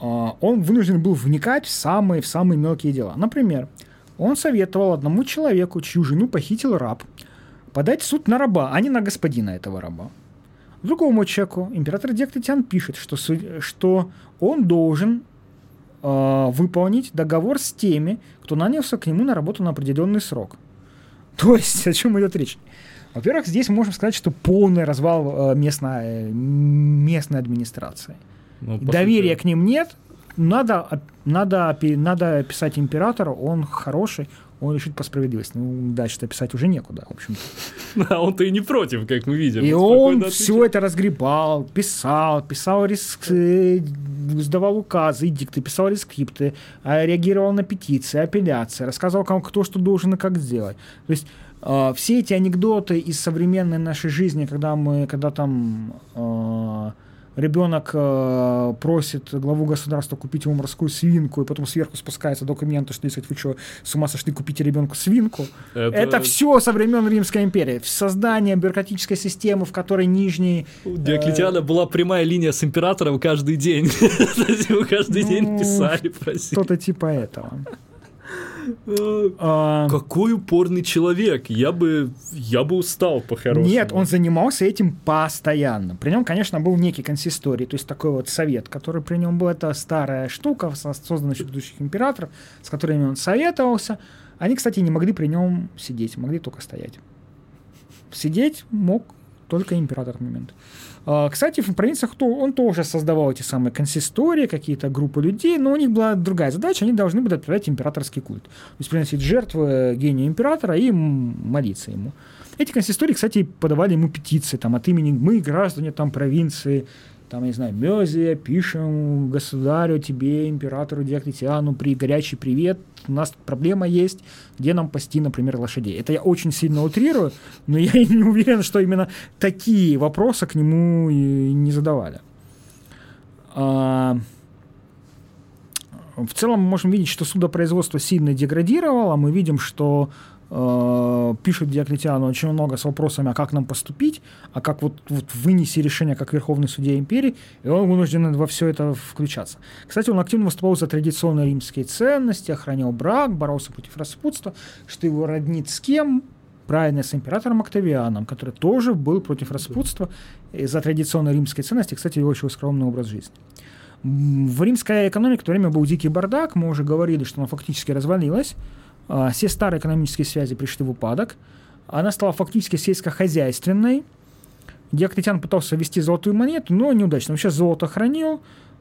А, он вынужден был вникать в самые, в самые мелкие дела. Например, он советовал одному человеку, чью жену похитил раб, подать суд на раба, а не на господина этого раба. Другому человеку император Диоклетиан пишет, что, что он должен э, выполнить договор с теми, кто нанялся к нему на работу на определенный срок – то есть, о чем идет речь? Во-первых, здесь можем сказать, что полный развал э, местной, местной администрации. Ну, Доверия сути... к ним нет. Надо, надо, надо писать императору, он хороший, он решит по справедливости. Ну, дальше-то писать уже некуда, в общем-то. А он-то и не против, как мы видим. И он, он все это разгребал, писал, писал риск, э, сдавал указы, дикты, писал рескрипты, а реагировал на петиции, апелляции, рассказывал, кому кто что должен и как сделать. То есть э, все эти анекдоты из современной нашей жизни, когда мы, когда там э, ребенок э, просит главу государства купить ему морскую свинку, и потом сверху спускаются документы, что, дескать, вы что, с ума сошли, купить ребенку свинку. Это, это все со времен Римской империи. Создание бюрократической системы, в которой нижний... У Диоклетиана э... была прямая линия с императором каждый день. Каждый день ну, писали, просили. Что-то типа этого. А, Какой упорный человек. Я бы, я бы устал по-хорошему. Нет, он занимался этим постоянно. При нем, конечно, был некий консисторий, то есть такой вот совет, который при нем был. Это старая штука, созданная еще предыдущих императоров, с которыми он советовался. Они, кстати, не могли при нем сидеть, могли только стоять. Сидеть мог только император в момент. А, кстати, в провинциях он тоже создавал эти самые консистории, какие-то группы людей, но у них была другая задача, они должны были отправлять императорский культ. То есть приносить жертвы гению императора и молиться ему. Эти консистории, кстати, подавали ему петиции там, от имени «Мы, граждане там, провинции там, я не знаю, Мезия, пишем государю, тебе, императору Диоклетиану, при горячий привет, у нас проблема есть, где нам пасти, например, лошадей. Это я очень сильно утрирую, но я не уверен, что именно такие вопросы к нему не задавали. А... В целом мы можем видеть, что судопроизводство сильно деградировало. Мы видим, что э, пишет Диоклетиану очень много с вопросами, а как нам поступить, а как вот, вот вынести решение как Верховный Судья империи, и он вынужден во все это включаться. Кстати, он активно выступал за традиционные римские ценности, охранял брак, боролся против распутства, что его роднит с кем? Правильно, с императором Октавианом, который тоже был против распутства и за традиционные римские ценности, кстати, его очень скромный образ жизни. В римской экономике в то время был дикий бардак, мы уже говорили, что она фактически развалилась, все старые экономические связи пришли в упадок. Она стала фактически сельскохозяйственной. Диоклетиан пытался ввести золотую монету, но неудачно. Он сейчас золото хранил,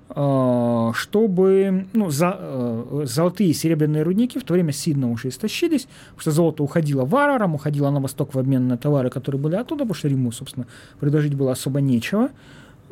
а, чтобы ну, за, э, золотые и серебряные рудники в то время сильно уже истощились, потому что золото уходило варварам, уходило на восток в обмен на товары, которые были оттуда, потому что Риму, собственно, предложить было особо нечего.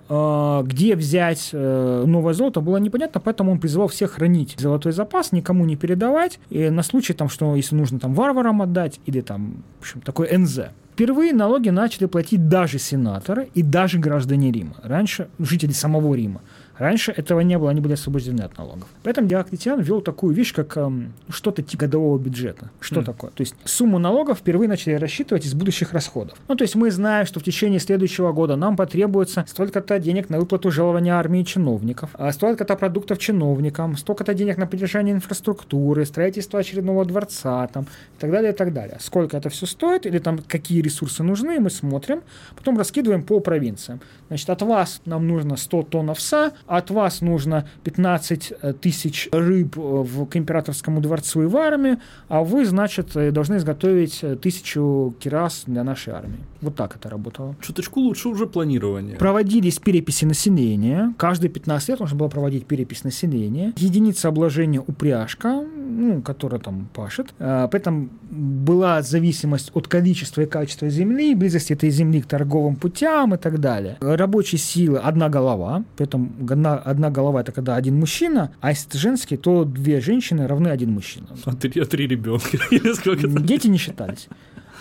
А, где взять э, новое золото, было непонятно, поэтому он призывал всех хранить золотой запас, никому не передавать, и на случай, там, что если нужно там варварам отдать, или там, в общем, такой НЗ. Впервые налоги начали платить даже сенаторы и даже граждане Рима. Раньше жители самого Рима. Раньше этого не было, они были освобождены от налогов. Поэтому Диоклетиан ввел такую вещь, как эм, что-то типа годового бюджета. Что mm. такое? То есть сумму налогов впервые начали рассчитывать из будущих расходов. Ну, то есть мы знаем, что в течение следующего года нам потребуется столько-то денег на выплату жалования армии чиновников, а столько-то продуктов чиновникам, столько-то денег на поддержание инфраструктуры, строительство очередного дворца там, и так далее, и так далее. Сколько это все стоит или там какие ресурсы нужны, мы смотрим, потом раскидываем по провинциям. Значит, от вас нам нужно 100 тонн овса, от вас нужно 15 э, тысяч рыб э, в, к императорскому дворцу и в армии, а вы, значит, э, должны изготовить тысячу кирас для нашей армии. Вот так это работало. Чуточку лучше уже планирование. Проводились переписи населения. Каждые 15 лет нужно было проводить перепись населения. Единица обложения упряжка, ну, которая там пашет. При этом была зависимость от количества и качества земли, близости этой земли к торговым путям и так далее. Рабочей силы одна голова, поэтому одна, одна голова это когда один мужчина, а если это женский, то две женщины равны один мужчина. А три, а три ребенка. Дети не считались.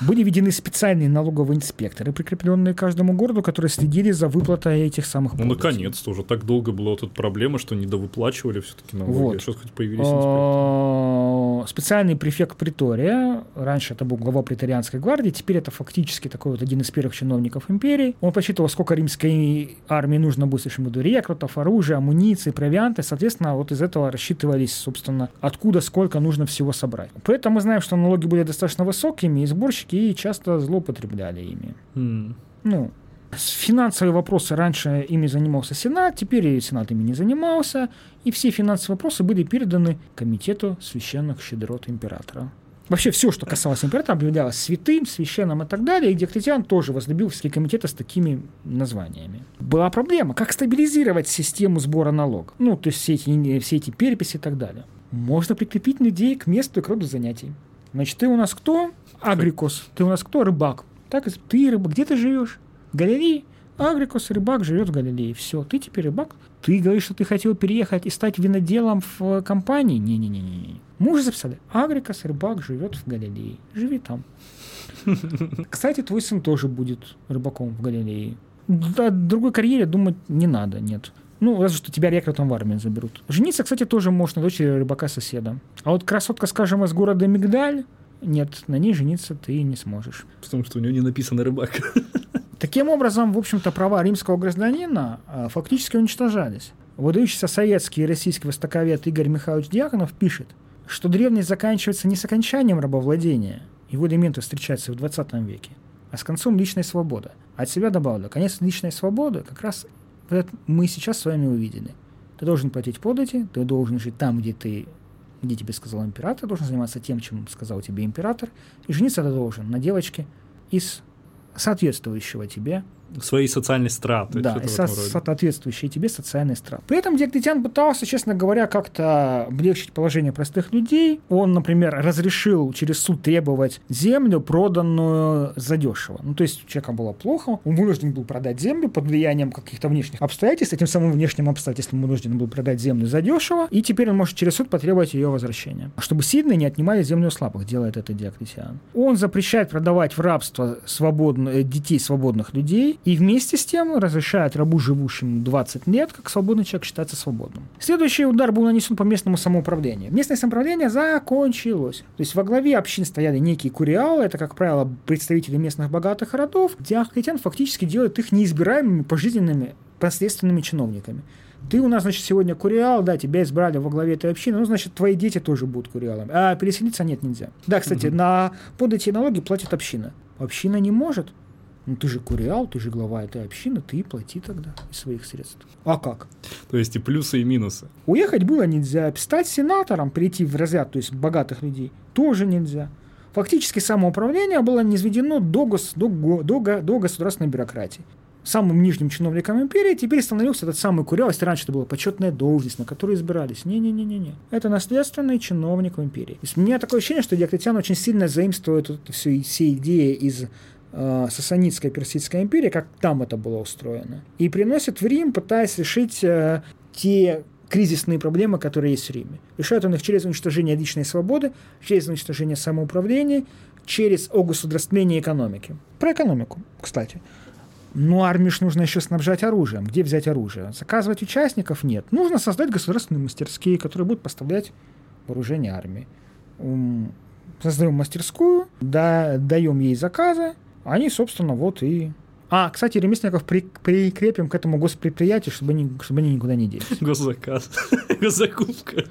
Были введены специальные налоговые инспекторы, прикрепленные к каждому городу, которые следили за выплатой этих самых Ну, наконец-то. Уже так долго была эта проблема, что недовыплачивали все-таки налоги. Вот. Сейчас хоть появились инспекторы. Специальный префект Притория, раньше это был глава Приторианской гвардии, теперь это фактически такой вот один из первых чиновников империи. Он посчитывал, сколько римской армии нужно будет, если буду рекрутов, оружия, амуниции, провианты. Соответственно, вот из этого рассчитывались, собственно, откуда сколько нужно всего собрать. Поэтому мы знаем, что налоги были достаточно высокими, и сборщики и часто злоупотребляли ими. Mm. Ну, финансовые вопросы раньше ими занимался Сенат, теперь и Сенат ими не занимался, и все финансовые вопросы были переданы Комитету священных щедрот императора. Вообще все, что касалось императора, объявлялось святым, священным и так далее, и Диоклетиан тоже возлюбил все комитеты с такими названиями. Была проблема, как стабилизировать систему сбора налогов. Ну, то есть все эти, все эти переписи и так далее. Можно прикрепить людей к месту и к роду занятий. Значит, ты у нас кто? Агрикос. Ты у нас кто? Рыбак. Так, ты рыбак. Где ты живешь? В Галилее? Агрикос, рыбак, живет в Галилее. Все, ты теперь рыбак. Ты говоришь, что ты хотел переехать и стать виноделом в компании? Не-не-не-не. Мы уже записали. Агрикос, рыбак, живет в Галилее. Живи там. Кстати, твой сын тоже будет рыбаком в Галилее. О другой карьере думать не надо, нет. Ну, разве что тебя рекрутом в армию заберут. Жениться, кстати, тоже можно на дочери рыбака-соседа. А вот красотка, скажем, из города Мигдаль, нет, на ней жениться ты не сможешь. Потому что у нее не написано рыбак. Таким образом, в общем-то, права римского гражданина а, фактически уничтожались. Выдающийся советский и российский востоковед Игорь Михайлович Дьяконов пишет, что древность заканчивается не с окончанием рабовладения, его элементы встречаются в 20 веке, а с концом личной свободы. От себя добавлю, конец личной свободы как раз мы сейчас с вами увидели. Ты должен платить подати, ты должен жить там, где ты где тебе сказал император, должен заниматься тем, чем сказал тебе император, и жениться ты должен на девочке из соответствующего тебе своей социальной страты. Да, и со- соответствующие тебе социальной страты. При этом Диоклетиан пытался, честно говоря, как-то облегчить положение простых людей. Он, например, разрешил через суд требовать землю, проданную задешево. Ну, то есть у человека было плохо, он вынужден был продать землю под влиянием каких-то внешних обстоятельств, этим самым внешним обстоятельством вынужден был продать землю задешево, и теперь он может через суд потребовать ее возвращения. Чтобы сильные не отнимали землю слабых, делает это Диоклетиан. Он запрещает продавать в рабство свободно, детей свободных людей, и вместе с тем разрешает рабу, живущему 20 лет, как свободный человек, считаться свободным. Следующий удар был нанесен по местному самоуправлению. Местное самоуправление закончилось. То есть во главе общин стояли некие куриалы, это, как правило, представители местных богатых родов, где Ахкетян фактически делает их неизбираемыми пожизненными последственными чиновниками. Ты у нас, значит, сегодня куриал, да, тебя избрали во главе этой общины, ну, значит, твои дети тоже будут куриалами. А переселиться нет, нельзя. Да, кстати, угу. на под эти налоги платит община. Община не может. Ну ты же куриал, ты же глава этой общины, ты и плати тогда из своих средств. А как? То есть и плюсы, и минусы. Уехать было нельзя. Стать сенатором, перейти в разряд, то есть богатых людей, тоже нельзя. Фактически самоуправление было низведено до, гос, до, до, до государственной бюрократии. Самым нижним чиновником империи теперь становился этот самый Курял, если раньше это была почетная должность, на которую избирались. Не-не-не-не. Это наследственный чиновник в империи. у меня такое ощущение, что Диоклетиан очень сильно заимствует эту, всю, все идеи из э, Сасанидская Персидская империя, как там это было устроено. И приносит в Рим, пытаясь решить э, те кризисные проблемы, которые есть в Риме. Решает он их через уничтожение личной свободы, через уничтожение самоуправления, через огосудрствление экономики. Про экономику, кстати. Ну, армию ж нужно еще снабжать оружием. Где взять оружие? Заказывать участников нет. Нужно создать государственные мастерские, которые будут поставлять вооружение армии. Создаем мастерскую, да, даем ей заказы, они, собственно, вот и а, кстати, ремесленников при, прикрепим к этому госпредприятию, чтобы они, чтобы они никуда не делись. Госзаказ. Госзакупка.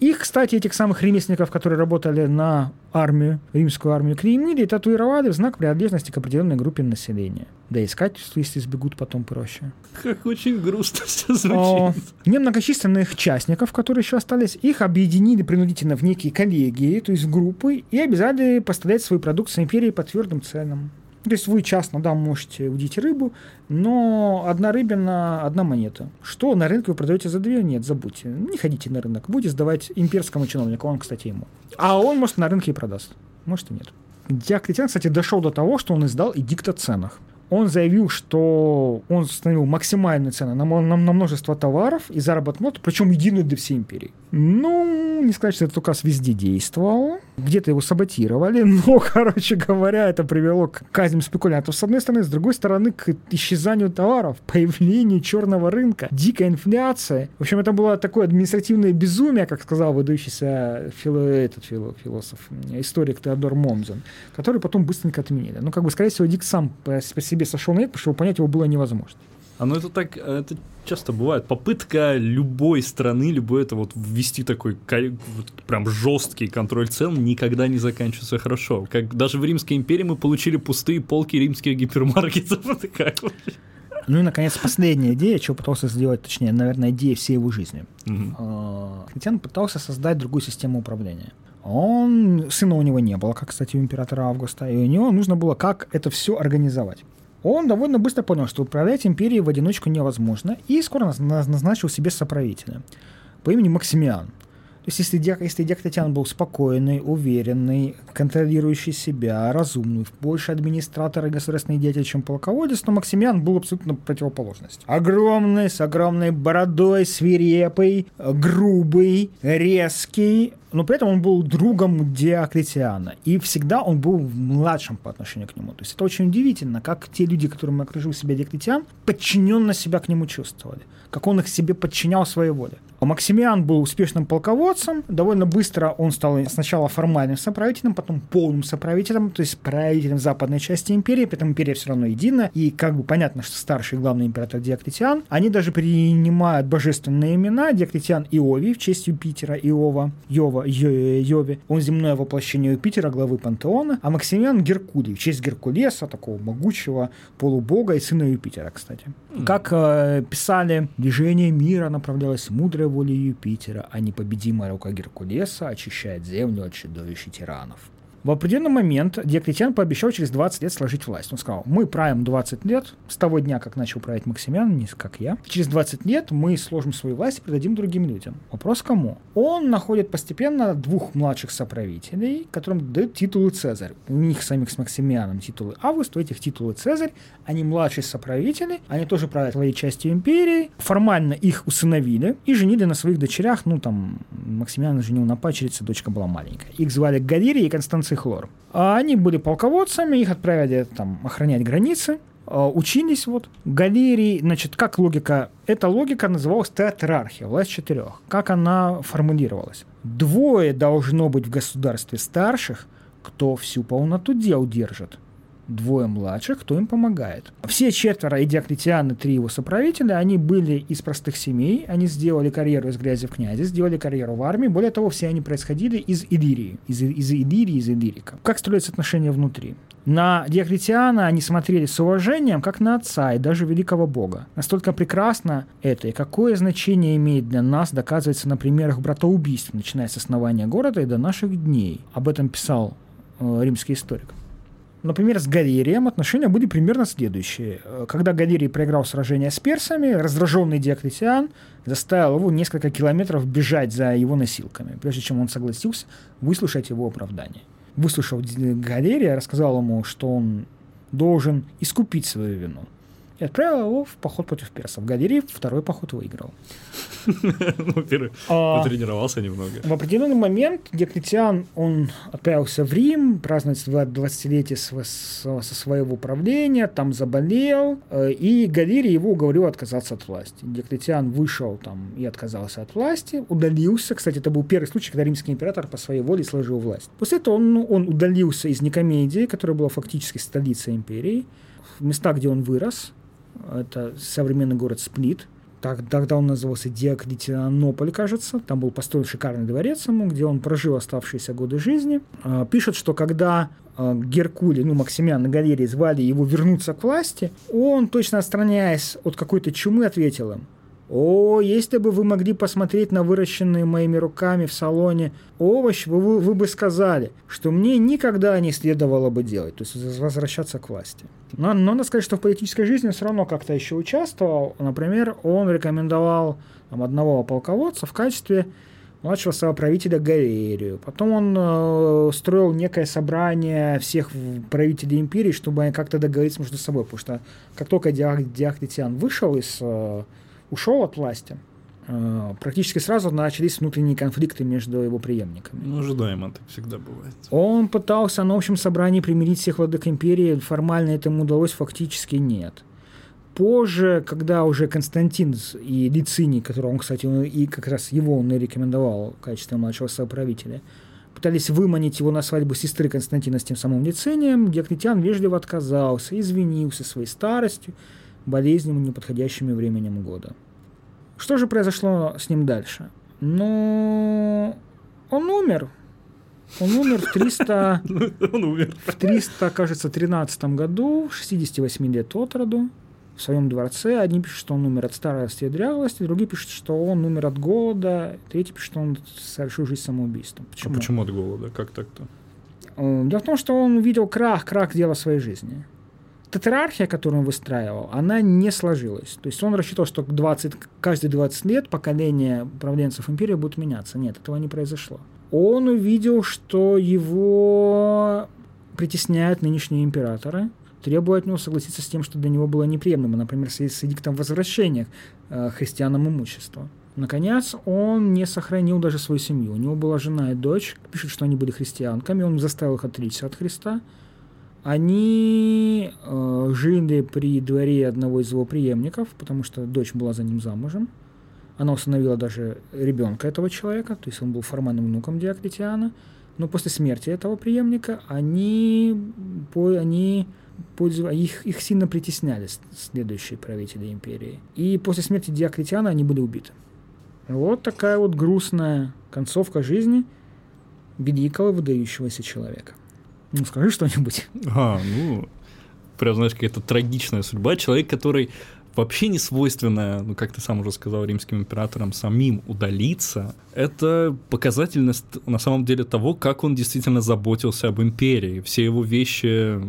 Их, кстати, этих самых ремесленников, которые работали на армию, римскую армию, клеймили и татуировали в знак принадлежности к определенной группе населения. Да искать, если сбегут потом проще. Как очень грустно все звучит. немногочисленных частников, которые еще остались, их объединили принудительно в некие коллегии, то есть в группы, и обязали поставлять свою продукцию империи по твердым ценам. То есть вы частно, да, можете удить рыбу, но одна рыбина, одна монета. Что на рынке вы продаете за две? Нет, забудьте. Не ходите на рынок. Будете сдавать имперскому чиновнику, он, кстати, ему. А он, может, на рынке и продаст. Может, и нет. Диоклетиан, кстати, дошел до того, что он издал эдикт о ценах он заявил, что он установил максимальные цены на, на, на множество товаров и заработную плату, причем единую для всей империи. Ну, не сказать, что этот указ везде действовал. Где-то его саботировали, но, короче говоря, это привело к казням спекулянтов с одной стороны, с другой стороны, к исчезанию товаров, появлению черного рынка, дикая инфляция. В общем, это было такое административное безумие, как сказал выдающийся фило, этот фило, философ, историк Теодор Момзен, который потом быстренько отменили. Ну, как бы, скорее всего, Дик сам по, по себе сошел на это, потому что понять его было невозможно. А ну это так, это часто бывает. Попытка любой страны, любой это вот ввести такой вот, прям жесткий контроль цен никогда не заканчивается хорошо. Как даже в Римской империи мы получили пустые полки римских гипермаркетов. Ну и, наконец, последняя идея, чего пытался сделать, точнее, наверное, идея всей его жизни. Угу. Пытался создать другую систему управления. Он, сына у него не было, как, кстати, у императора Августа, и у него нужно было как это все организовать. Он довольно быстро понял, что управлять империей в одиночку невозможно, и скоро назначил себе соправителя по имени Максимиан. То есть если, если Диоклетиан был спокойный, уверенный, контролирующий себя, разумный, больше администратор и государственный деятель, чем полководец, то Максимиан был абсолютно противоположность. Огромный, с огромной бородой, свирепый, грубый, резкий, но при этом он был другом Диоклетиана. И всегда он был младшим по отношению к нему. То есть это очень удивительно, как те люди, которым окружил себя Диоклетиан, подчиненно себя к нему чувствовали. Как он их себе подчинял своей воле. А Максимиан был успешным полководцем. Довольно быстро он стал сначала формальным соправителем, потом полным соправителем, то есть правителем западной части империи. При этом империя все равно едина. И как бы понятно, что старший главный император Диоклетиан. Они даже принимают божественные имена. Диоклетиан Иови в честь Юпитера, Иова, Йова, Йови. Он земное воплощение Юпитера, главы пантеона. А Максимиан Геркулий в честь Геркулеса, такого могучего полубога и сына Юпитера, кстати. Как э, писали, движение мира направлялось мудрое волей Юпитера, а непобедимая рука Геркулеса очищает землю от чудовищ и тиранов. В определенный момент Диоклетиан пообещал через 20 лет сложить власть. Он сказал, мы правим 20 лет, с того дня, как начал править Максимян, не как я. Через 20 лет мы сложим свою власть и придадим другим людям. Вопрос кому? Он находит постепенно двух младших соправителей, которым дают титулы Цезарь. У них самих с Максимианом титулы Август, у этих титулы Цезарь. Они младшие соправители, они тоже правят своей частью империи. Формально их усыновили и женили на своих дочерях. Ну, там, Максимиан женил на пачерице, дочка была маленькая. Их звали Галерия и Константин Цихлор. А они были полководцами, их отправили там охранять границы, а, учились вот. Галерии, значит, как логика? Эта логика называлась тетрархия, власть четырех. Как она формулировалась? Двое должно быть в государстве старших, кто всю полноту дел держит двое младших, кто им помогает. Все четверо, и Диоклетиан, и три его соправителя, они были из простых семей, они сделали карьеру из грязи в князе, сделали карьеру в армии, более того, все они происходили из Иллирии, из, из Иллирии, из Иллирика. Как строятся отношения внутри? На Диоклетиана они смотрели с уважением, как на отца и даже великого бога. Настолько прекрасно это, и какое значение имеет для нас, доказывается на примерах братоубийств, начиная с основания города и до наших дней. Об этом писал э, римский историк. Например, с Галерием отношения были примерно следующие. Когда Галерий проиграл сражение с персами, раздраженный Диоклетиан заставил его несколько километров бежать за его носилками, прежде чем он согласился выслушать его оправдание. Выслушав Галерия, рассказал ему, что он должен искупить свою вину. И отправил его в поход против персов. Галерий второй поход выиграл. Ну, во-первых, А, потренировался немного. В определенный момент Диоклетиан, он отправился в Рим праздновать 20-летие сво- со своего правления, там заболел, э, и Галерий его уговорил отказаться от власти. Диоклетиан вышел там и отказался от власти, удалился. Кстати, это был первый случай, когда римский император по своей воле сложил власть. После этого он, он удалился из Никомедии, которая была фактически столицей империи, в места, где он вырос. Это современный город Сплит, так, тогда он назывался Диоклетианополь, кажется. Там был построен шикарный дворец ему, где он прожил оставшиеся годы жизни. А, Пишет, что когда а, Геркулий, ну, Максимиан Галерий звали его вернуться к власти, он, точно отстраняясь от какой-то чумы, ответил им, «О, если бы вы могли посмотреть на выращенные моими руками в салоне овощ, вы, вы, вы бы сказали, что мне никогда не следовало бы делать, то есть возвращаться к власти». Но, надо сказать, что в политической жизни все равно как-то еще участвовал. Например, он рекомендовал там, одного полководца в качестве младшего своего правителя Галерию. Потом он э, строил некое собрание всех правителей империи, чтобы они как-то договориться между собой. Потому что как только Диа- Диоклетиан вышел из... э, ушел от власти, э, практически сразу начались внутренние конфликты между его преемниками. Ну, ожидаемо так всегда бывает. Он пытался на общем собрании примирить всех владык империи, формально этому удалось, фактически нет. Позже, когда уже Константин и Лициний, которого он, кстати, он и как раз его он и рекомендовал в качестве младшего соправителя, пытались выманить его на свадьбу сестры Константина с тем самым Лицинием, Диоклетиан вежливо отказался, извинился своей старостью, болезнью и неподходящим временем года. Что же произошло с ним дальше? Ну, он умер. Он умер в 300, Он умер. в 300, кажется, 13 году, 68 лет от роду, в своем дворце. Одни пишут, что он умер от старости и дряхлости, другие пишут, что он умер от голода, третьи пишут, что он совершил жизнь самоубийством. А Почему? почему от голода? Как так-то? Э, Дело в том, что он увидел крах, крах дела своей жизни. Тетрархия, которую он выстраивал, она не сложилась. То есть он рассчитывал, что к 20, каждые 20 лет поколение управленцев империи будет меняться. Нет, этого не произошло. Он увидел, что его притесняют нынешние императоры, требуя от него согласиться с тем, что для него было неприемлемо, например, с, с эдиктом возвращения э, христианам имущества. Наконец, он не сохранил даже свою семью. У него была жена и дочь. Пишет, что они были христианками. Он заставил их отречься от Христа. Они э, жили при дворе одного из его преемников, потому что дочь была за ним замужем. Она усыновила даже ребенка этого человека, то есть он был формальным внуком Диоклетиана. Но после смерти этого преемника они, по, они их, их сильно притесняли следующие правители империи. И после смерти Диоклетиана они были убиты. Вот такая вот грустная концовка жизни великого выдающегося человека. Ну, скажи что-нибудь. А, ну, прям, знаешь, какая-то трагичная судьба. Человек, который вообще не свойственно, ну, как ты сам уже сказал, римским императорам самим удалиться, это показательность на самом деле того, как он действительно заботился об империи. Все его вещи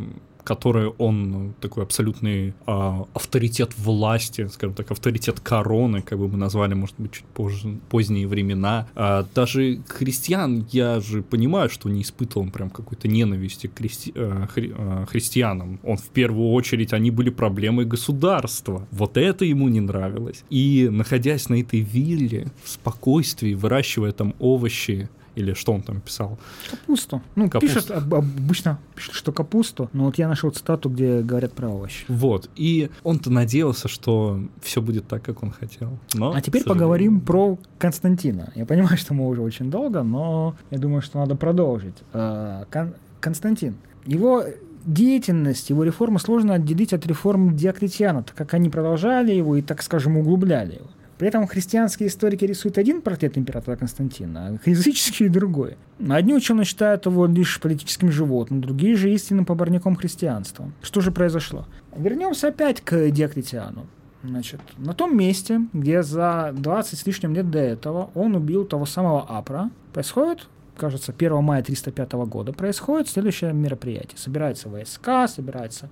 которые он ну, такой абсолютный а, авторитет власти, скажем так, авторитет короны, как бы мы назвали, может быть, чуть позже, поздние времена. А, даже христиан, я же понимаю, что не испытывал он прям какой-то ненависти к христи- э, хри- э, христианам. Он в первую очередь, они были проблемой государства. Вот это ему не нравилось. И находясь на этой вилле в спокойствии, выращивая там овощи, или что он там писал? Капусту. Ну, Капусту. пишет, об- обычно пишут, что капусту, но вот я нашел цитату, где говорят про овощи. Вот. И он-то надеялся, что все будет так, как он хотел. Но, А теперь сожалению, поговорим про Константина. Я понимаю, что мы уже очень долго, но я думаю, что надо продолжить. Э, Кон- Константин. Его деятельность, его реформы сложно отделить от реформ Диоклетиана, так как они продолжали его и, так скажем, углубляли его. При этом христианские историки рисуют один портрет императора Константина, а языческие — другой. Одни ученые считают его лишь политическим животным, другие же истинным поборником христианства. Что же произошло? Вернемся опять к Диоклетиану. Значит, на том месте, где за 20 с лишним лет до этого он убил того самого Апра, происходит, кажется, 1 мая 305 года, происходит следующее мероприятие. Собираются войска, собираются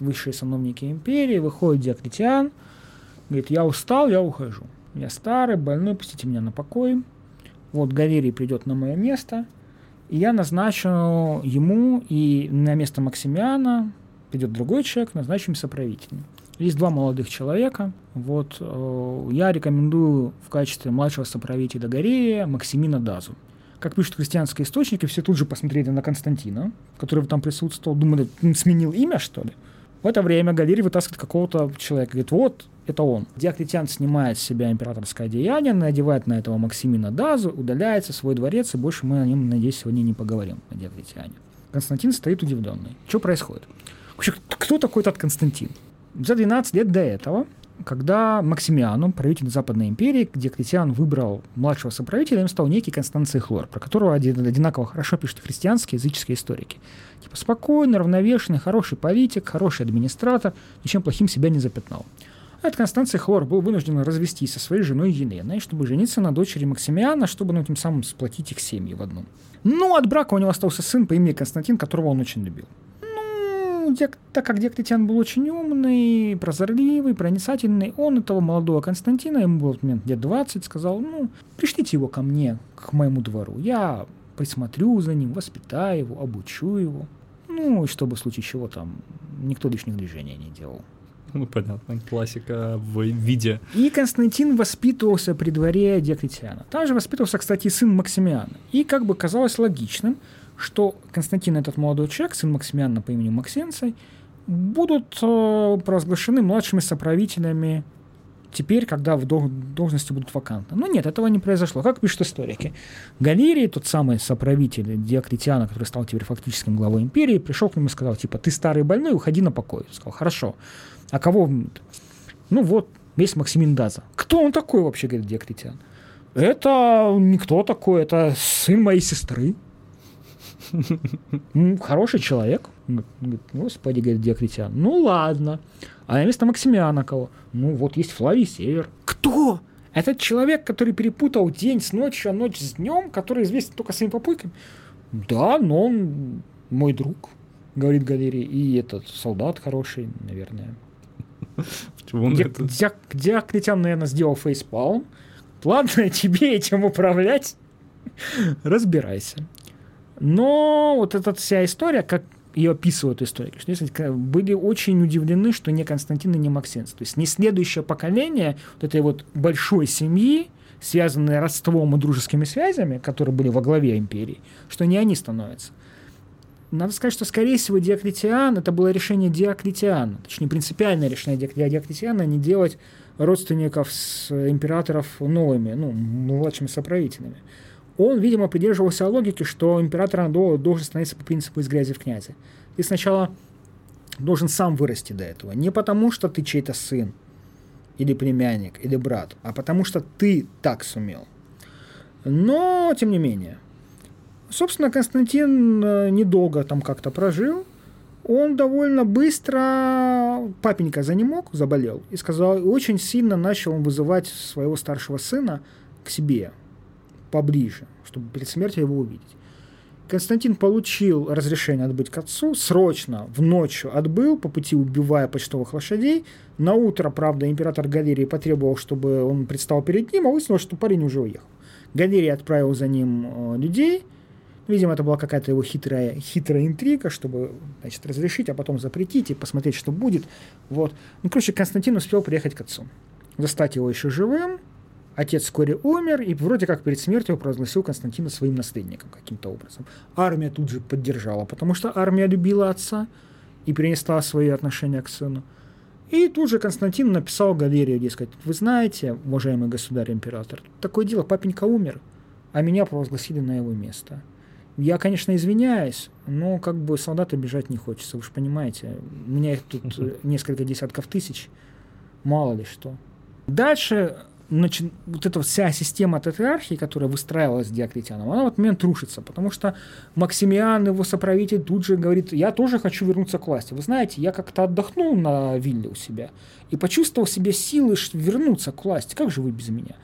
высшие сановники империи, выходит Диоклетиан, говорит, я устал, я ухожу. Я старый, больной, пустите меня на покой. Вот Галерий придет на мое место, и я назначу ему и на место Максимиана придет другой человек, назначим соправителем. Есть два молодых человека. Вот э, я рекомендую в качестве младшего соправителя Горея Максимина Дазу. Как пишут христианские источники, все тут же посмотрели на Константина, который там присутствовал, думали, сменил имя, что ли? В это время Галерий вытаскивает какого-то человека, говорит, вот, это он. Диоклетиан снимает с себя императорское одеяние, надевает на этого Максимина Дазу, удаляется в свой дворец, и больше мы о нем, надеюсь, сегодня не поговорим, о Диоклетиане. Константин стоит удивленный. Что происходит? Кто такой этот Константин? За 12 лет до этого, когда Максимиану, правитель Западной империи, Диоклетиан выбрал младшего соправителя, им стал некий Констанций Хлор, про которого одинаково хорошо пишут христианские языческие историки. Типа спокойный, равновешенный, хороший политик, хороший администратор, ничем плохим себя не запятнал. Этот Констанций Хлор был вынужден развестись со своей женой Еленой, чтобы жениться на дочери Максимиана, чтобы ну, тем самым сплотить их семьи в одну. Но от брака у него остался сын по имени Константин, которого он очень любил. Ну, так как Диоклетиан был очень умный, прозорливый, проницательный, он этого молодого Константина, ему был момент лет 20, сказал, ну, пришлите его ко мне, к моему двору, я присмотрю за ним, воспитаю его, обучу его. Ну, и чтобы в случае чего там никто лишних движений не делал. Ну, понятно, классика в виде. И Константин воспитывался при дворе Диоклетиана. Там же воспитывался, кстати, сын Максимиана. И как бы казалось логичным, что Константин, этот молодой человек, сын Максимиана по имени Максенций, будут э, провозглашены младшими соправителями теперь, когда в должности будут вакантны. Но нет, этого не произошло. Как пишут историки? Галерий, тот самый соправитель Диоклетиана, который стал теперь фактическим главой империи, пришел к нему и сказал, типа, ты старый больной, уходи на покой. Сказал, хорошо. А кого? Ну вот, есть Максимин Даза. Кто он такой вообще, говорит Диоклетиан? Это никто такой, это сын моей сестры. Хороший человек. Господи, говорит Диоклетиан. Ну ладно. А на место Максимиана кого? Ну вот есть Флавий Север. Кто? Этот человек, который перепутал день с ночью, а ночь с днем, который известен только своими попойками? Да, но он мой друг, говорит Галерий. И этот солдат хороший, наверное. Почему он это? Диоклетиан, наверное, сделал фейспалм. Ладно, тебе этим управлять. Разбирайся. Но вот эта вся история, как ее описывают историки, что были очень удивлены, что не Константин и не Максенц. То есть не следующее поколение вот этой вот большой семьи, связанные родством и дружескими связями, которые были во главе империи, что не они становятся. Надо сказать, что, скорее всего, Диоклетиан, это было решение Диоклетиана, точнее, принципиальное решение Диоклетиана не делать родственников с императоров новыми, ну, младшими соправителями он, видимо, придерживался логики, что император должен становиться по принципу из грязи в князи. Ты сначала должен сам вырасти до этого. Не потому, что ты чей-то сын, или племянник, или брат, а потому что ты так сумел. Но, тем не менее, собственно, Константин э, недолго там как-то прожил. Он довольно быстро, папенька за ним мог, заболел, и сказал, очень сильно начал вызывать своего старшего сына к себе, поближе, чтобы перед смертью его увидеть. Константин получил разрешение отбыть к отцу, срочно, в ночь отбыл, по пути убивая почтовых лошадей. На утро, правда, император Галерий потребовал, чтобы он предстал перед ним, а выяснилось, что парень уже уехал. Галерий отправил за ним э, людей. Видимо, это была какая-то его хитрая, хитрая интрига, чтобы значит, разрешить, а потом запретить и посмотреть, что будет. Вот. Ну, короче, Константин успел приехать к отцу. Застать его еще живым, Отец вскоре умер, и вроде как перед смертью провозгласил Константина своим наследником каким-то образом. Армия тут же поддержала, потому что армия любила отца и перенесла свои отношения к сыну. И тут же Константин написал галерию, дескать, вы знаете, уважаемый государь-император, такое дело, папенька умер, а меня провозгласили на его место. Я, конечно, извиняюсь, но как бы солдаты бежать не хочется, вы же понимаете. У меня их тут несколько десятков тысяч, мало ли что. Дальше значит, вот эта вся система тетрархии, которая выстраивалась с Диоклетианом, она в этот момент рушится, потому что Максимиан, его соправитель, тут же говорит, я тоже хочу вернуться к власти. Вы знаете, я как-то отдохнул на вилле у себя и почувствовал себе силы вернуться к власти. Как же вы без меня?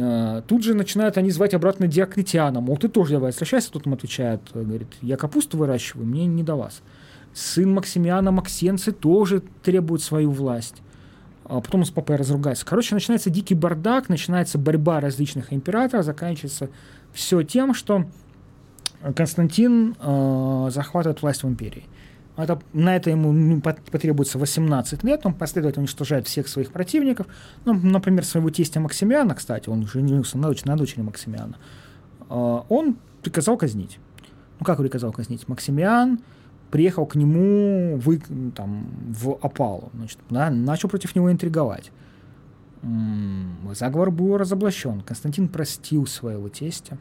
А, тут же начинают они звать обратно Диоклетиана, мол, ты тоже давай возвращайся, тут им отвечает, говорит, я капусту выращиваю, мне не до вас. Сын Максимиана Максенцы тоже требует свою власть а потом с папой разругается. Короче, начинается дикий бардак, начинается борьба различных императоров, заканчивается все тем, что Константин э, захватывает власть в империи. Это, на это ему потребуется 18 лет, он последовательно уничтожает всех своих противников. Ну, например, своего тестя Максимиана, кстати, он женился на, на дочери Максимиана, а, он приказал казнить. Ну, как приказал казнить? Максимиан приехал к нему в, там, в опалу, значит, да, начал против него интриговать. Заговор был разоблачен. Константин простил своего тестя.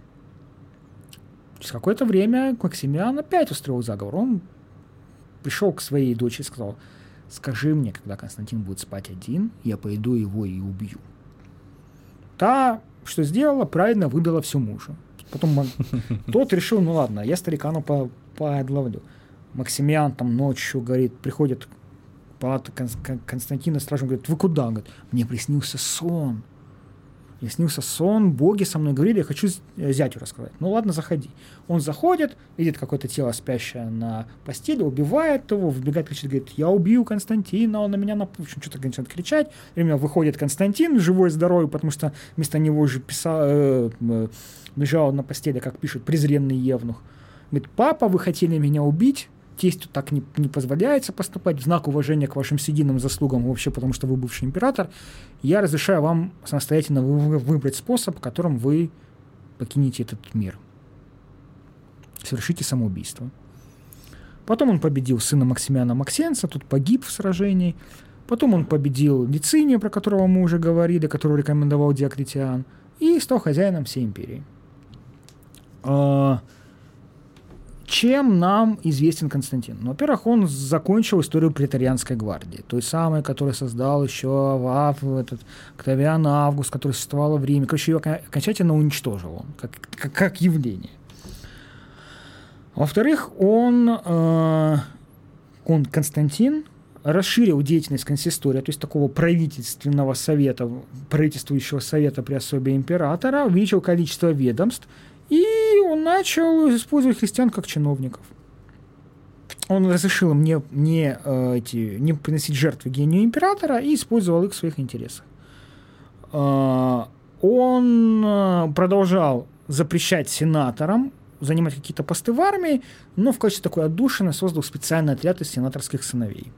Через какое-то время Максимиан опять устроил заговор. Он пришел к своей дочери и сказал, скажи мне, когда Константин будет спать один, я пойду его и убью. Та, что сделала, правильно выдала все мужу. Потом тот решил, ну ладно, я старикану по подловлю. Максимиан там ночью, говорит, приходит палата Константина стражем, говорит, вы куда? Он говорит, мне приснился сон. Мне снился сон, боги со мной говорили, я хочу э, зятю рассказать. Ну ладно, заходи. Он заходит, видит какое-то тело спящее на постели, убивает его, вбегает, кричит, говорит, я убью Константина, он на меня, на... в общем, что-то начинает кричать. Время выходит Константин, живой, здоровый, потому что вместо него уже писал, э, э, лежал на постели, как пишет, презренный Евнух. Говорит, папа, вы хотели меня убить, тестю так не, не позволяется поступать, в знак уважения к вашим сединным заслугам, вообще потому что вы бывший император, я разрешаю вам самостоятельно выбрать способ, которым вы покинете этот мир. Совершите самоубийство. Потом он победил сына Максимиана Максенца, тут погиб в сражении. Потом он победил Лициния, про которого мы уже говорили, которого рекомендовал Диоклетиан, и стал хозяином всей империи. Чем нам известен Константин? Ну, во-первых, он закончил историю претарианской гвардии, той самой, которую создал еще Ав, этот, Октавиан Август, которая существовала в Риме. Короче, ее окончательно уничтожил он, как, как, как явление. Во-вторых, он, э, он, Константин, расширил деятельность консистория, то есть такого правительственного совета, правительствующего совета при особе императора, увеличил количество ведомств – и он начал использовать христиан как чиновников. Он разрешил им не, не, э, эти, не приносить жертвы гению императора и использовал их в своих интересах. Э, он э, продолжал запрещать сенаторам занимать какие-то посты в армии, но в качестве такой отдушины создал специальный отряд из сенаторских сыновей.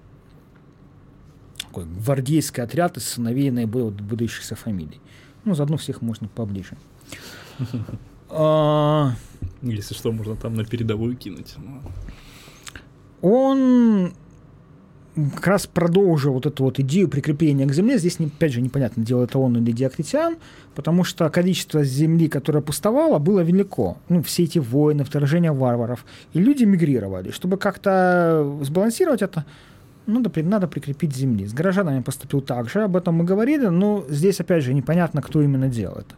Такой гвардейский отряд из сыновей наиболее выдающихся фамилий. Ну, заодно всех можно поближе. А... Если что, можно там на передовую кинуть. Он как раз продолжил вот эту вот идею прикрепления к земле. Здесь, опять же, непонятно, делал это он или Диоклетиан, потому что количество земли, которое пустовало, было велико. Ну, все эти войны, вторжения варваров. И люди мигрировали. Чтобы как-то сбалансировать это, надо, надо прикрепить земли. С горожанами поступил так же, об этом мы говорили, но здесь, опять же, непонятно, кто именно делал это.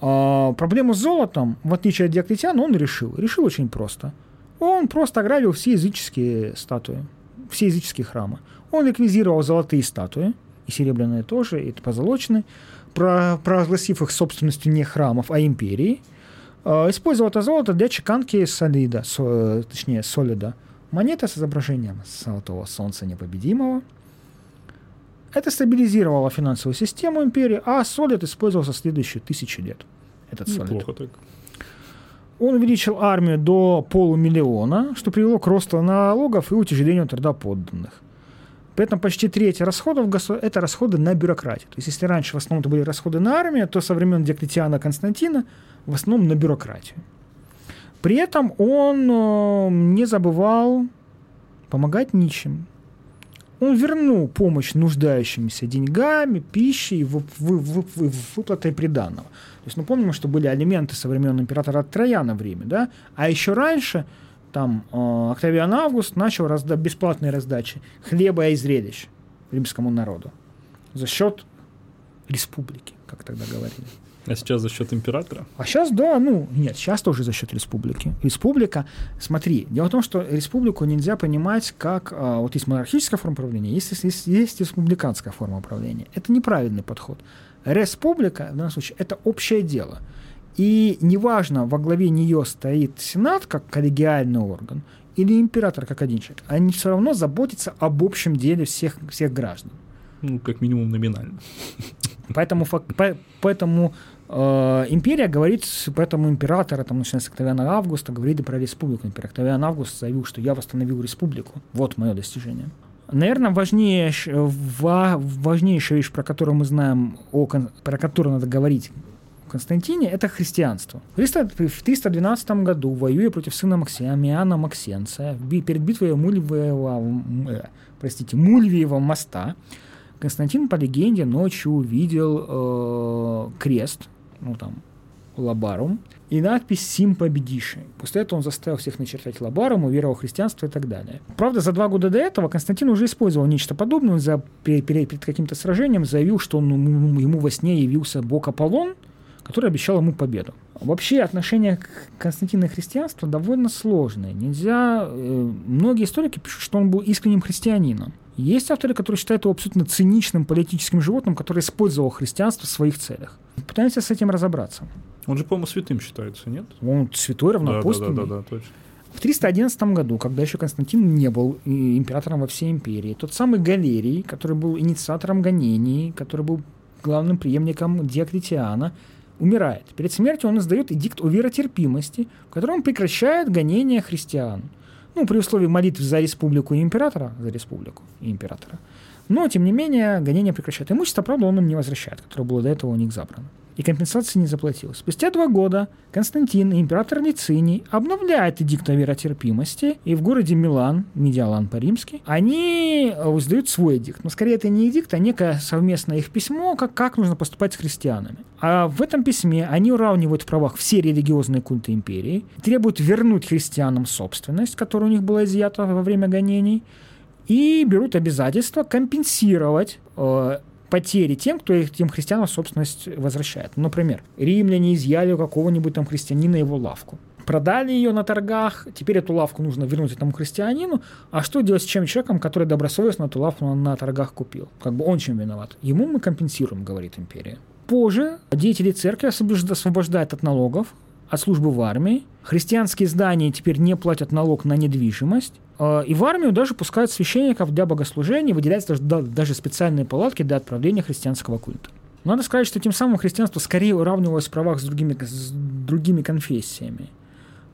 А, проблему с золотом, в отличие от Диоклетиана, он решил. Решил очень просто. Он просто ограбил все языческие статуи, все языческие храмы. Он реквизировал золотые статуи, и серебряные тоже, и позолоченные, про, провозгласив их собственностью не храмов, а империи. Э, использовал это золото для чеканки солида, со, точнее, солида. Монета с изображением золотого солнца непобедимого – это стабилизировало финансовую систему империи, а солид использовался следующие тысячи лет. Этот солид. так. Он увеличил армию до полумиллиона, что привело к росту налогов и утяжелению труда подданных. При этом почти треть расходов – это расходы на бюрократию. То есть если раньше в основном это были расходы на армию, то со времен Диоклетиана Константина в основном на бюрократию. При этом он э, не забывал помогать нищим. Он вернул помощь нуждающимся деньгами, пищей, вы, вы, вы, вы, выплатой приданного. То есть, ну, помним, что были алименты со времен императора Трояна в Риме, да? А еще раньше, там, э, Октавиан Август начал разда- бесплатные раздачи хлеба и зрелищ римскому народу за счет республики, как тогда говорили. А сейчас за счет императора? А сейчас, да, ну, нет, сейчас тоже за счет республики. Республика, смотри, дело в том, что республику нельзя понимать как, а, вот есть монархическая форма управления, есть, есть, есть республиканская форма управления. Это неправильный подход. Республика, в данном случае, это общее дело. И неважно, во главе нее стоит Сенат как коллегиальный орган или император как один человек, они все равно заботятся об общем деле всех, всех граждан. Ну, как минимум номинально. Поэтому, поэтому э, империя говорит, поэтому император, там, начиная с Октавиана Августа, говорит про республику. Например, Октавиан Август заявил, что я восстановил республику. Вот мое достижение. Наверное, важнее, важнейшая вещь, про которую мы знаем, о, про которую надо говорить Константине, это христианство. В 312 году, воюя против сына Максимиана Максенция, перед битвой Мульвиева, э, простите, Мульвиева моста, Константин, по легенде, ночью увидел э, крест, ну там, лабарум, и надпись «Сим победиши». После этого он заставил всех начертать лабарум, уверовал в христианство и так далее. Правда, за два года до этого Константин уже использовал нечто подобное. Он за, перед, перед каким-то сражением заявил, что он, ему во сне явился бог Аполлон, который обещал ему победу. Вообще отношение к Константину и христианству довольно сложное. Нельзя... Э, многие историки пишут, что он был искренним христианином. Есть авторы, которые считают его абсолютно циничным политическим животным, который использовал христианство в своих целях. Пытаемся с этим разобраться. Он же, по-моему, святым считается, нет? Он святой, равноапостольный. Да, да, да, да, точно. В 311 году, когда еще Константин не был императором во всей империи, тот самый Галерий, который был инициатором гонений, который был главным преемником Диоклетиана, умирает. Перед смертью он издает эдикт о веротерпимости, в котором прекращает гонения христиан. Ну, при условии молитв за республику и императора, за республику и императора. Но, тем не менее, гонения прекращают. Имущество, правда, он им не возвращает, которое было до этого у них забрано и компенсации не заплатил. Спустя два года Константин, император Лициний, обновляет эдикт о веротерпимости, и в городе Милан, Медиалан по-римски, они э, издают свой эдикт. Но скорее это не эдикт, а некое совместное их письмо, как, как нужно поступать с христианами. А в этом письме они уравнивают в правах все религиозные культы империи, требуют вернуть христианам собственность, которая у них была изъята во время гонений, и берут обязательство компенсировать э, потери тем, кто этим христианам собственность возвращает. Например, римляне изъяли у какого-нибудь там христианина его лавку. Продали ее на торгах, теперь эту лавку нужно вернуть этому христианину. А что делать с чем человеком, который добросовестно эту лавку на, на торгах купил? Как бы он чем виноват? Ему мы компенсируем, говорит империя. Позже деятели церкви освобождают от налогов, от службы в армии. Христианские здания теперь не платят налог на недвижимость. А, и в армию даже пускают священников для богослужения, выделяются даже, специальные палатки для отправления христианского культа. Надо сказать, что тем самым христианство скорее уравнивалось в правах с другими, с другими конфессиями.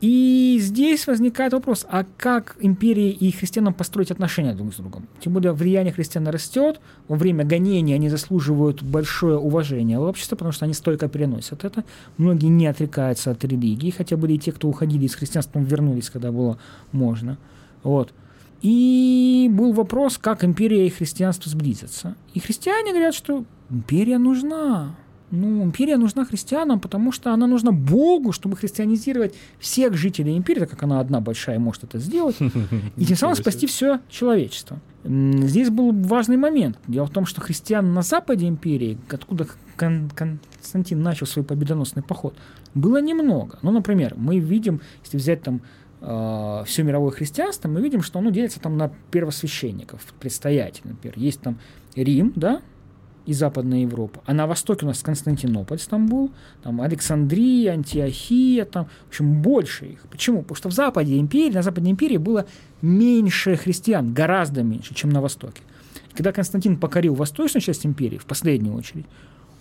И здесь возникает вопрос, а как империи и христианам построить отношения друг с другом? Тем более влияние христиан растет, во время гонений они заслуживают большое уважение общества, потому что они столько переносят это. Многие не отрекаются от религии, хотя были и те, кто уходили из христианства, вернулись, когда было можно. Вот. И был вопрос, как империя и христианство сблизятся. И христиане говорят, что империя нужна. Ну, империя нужна христианам, потому что она нужна Богу, чтобы христианизировать всех жителей империи, так как она одна большая может это сделать, и тем самым спасти все человечество. Здесь был важный момент. Дело в том, что христиан на западе империи, откуда Константин начал свой победоносный поход, было немного. Ну, например, мы видим, если взять там э, все мировое христианство, мы видим, что оно делится там на первосвященников, предстоятелей, например. Есть там Рим, да, и Западная Европа. А на востоке у нас Константинополь, Стамбул, там Александрия, Антиохия, там, в общем, больше их. Почему? Потому что в Западе империи, на Западной империи было меньше христиан, гораздо меньше, чем на Востоке. И когда Константин покорил восточную часть империи, в последнюю очередь,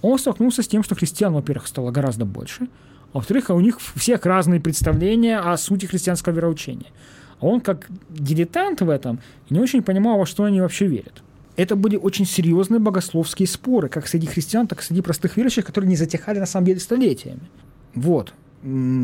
он столкнулся с тем, что христиан, во-первых, стало гораздо больше, а во-вторых, у них всех разные представления о сути христианского вероучения. А он, как дилетант в этом, не очень понимал, во что они вообще верят. Это были очень серьезные богословские споры, как среди христиан, так и среди простых верующих, которые не затихали на самом деле столетиями. Вот.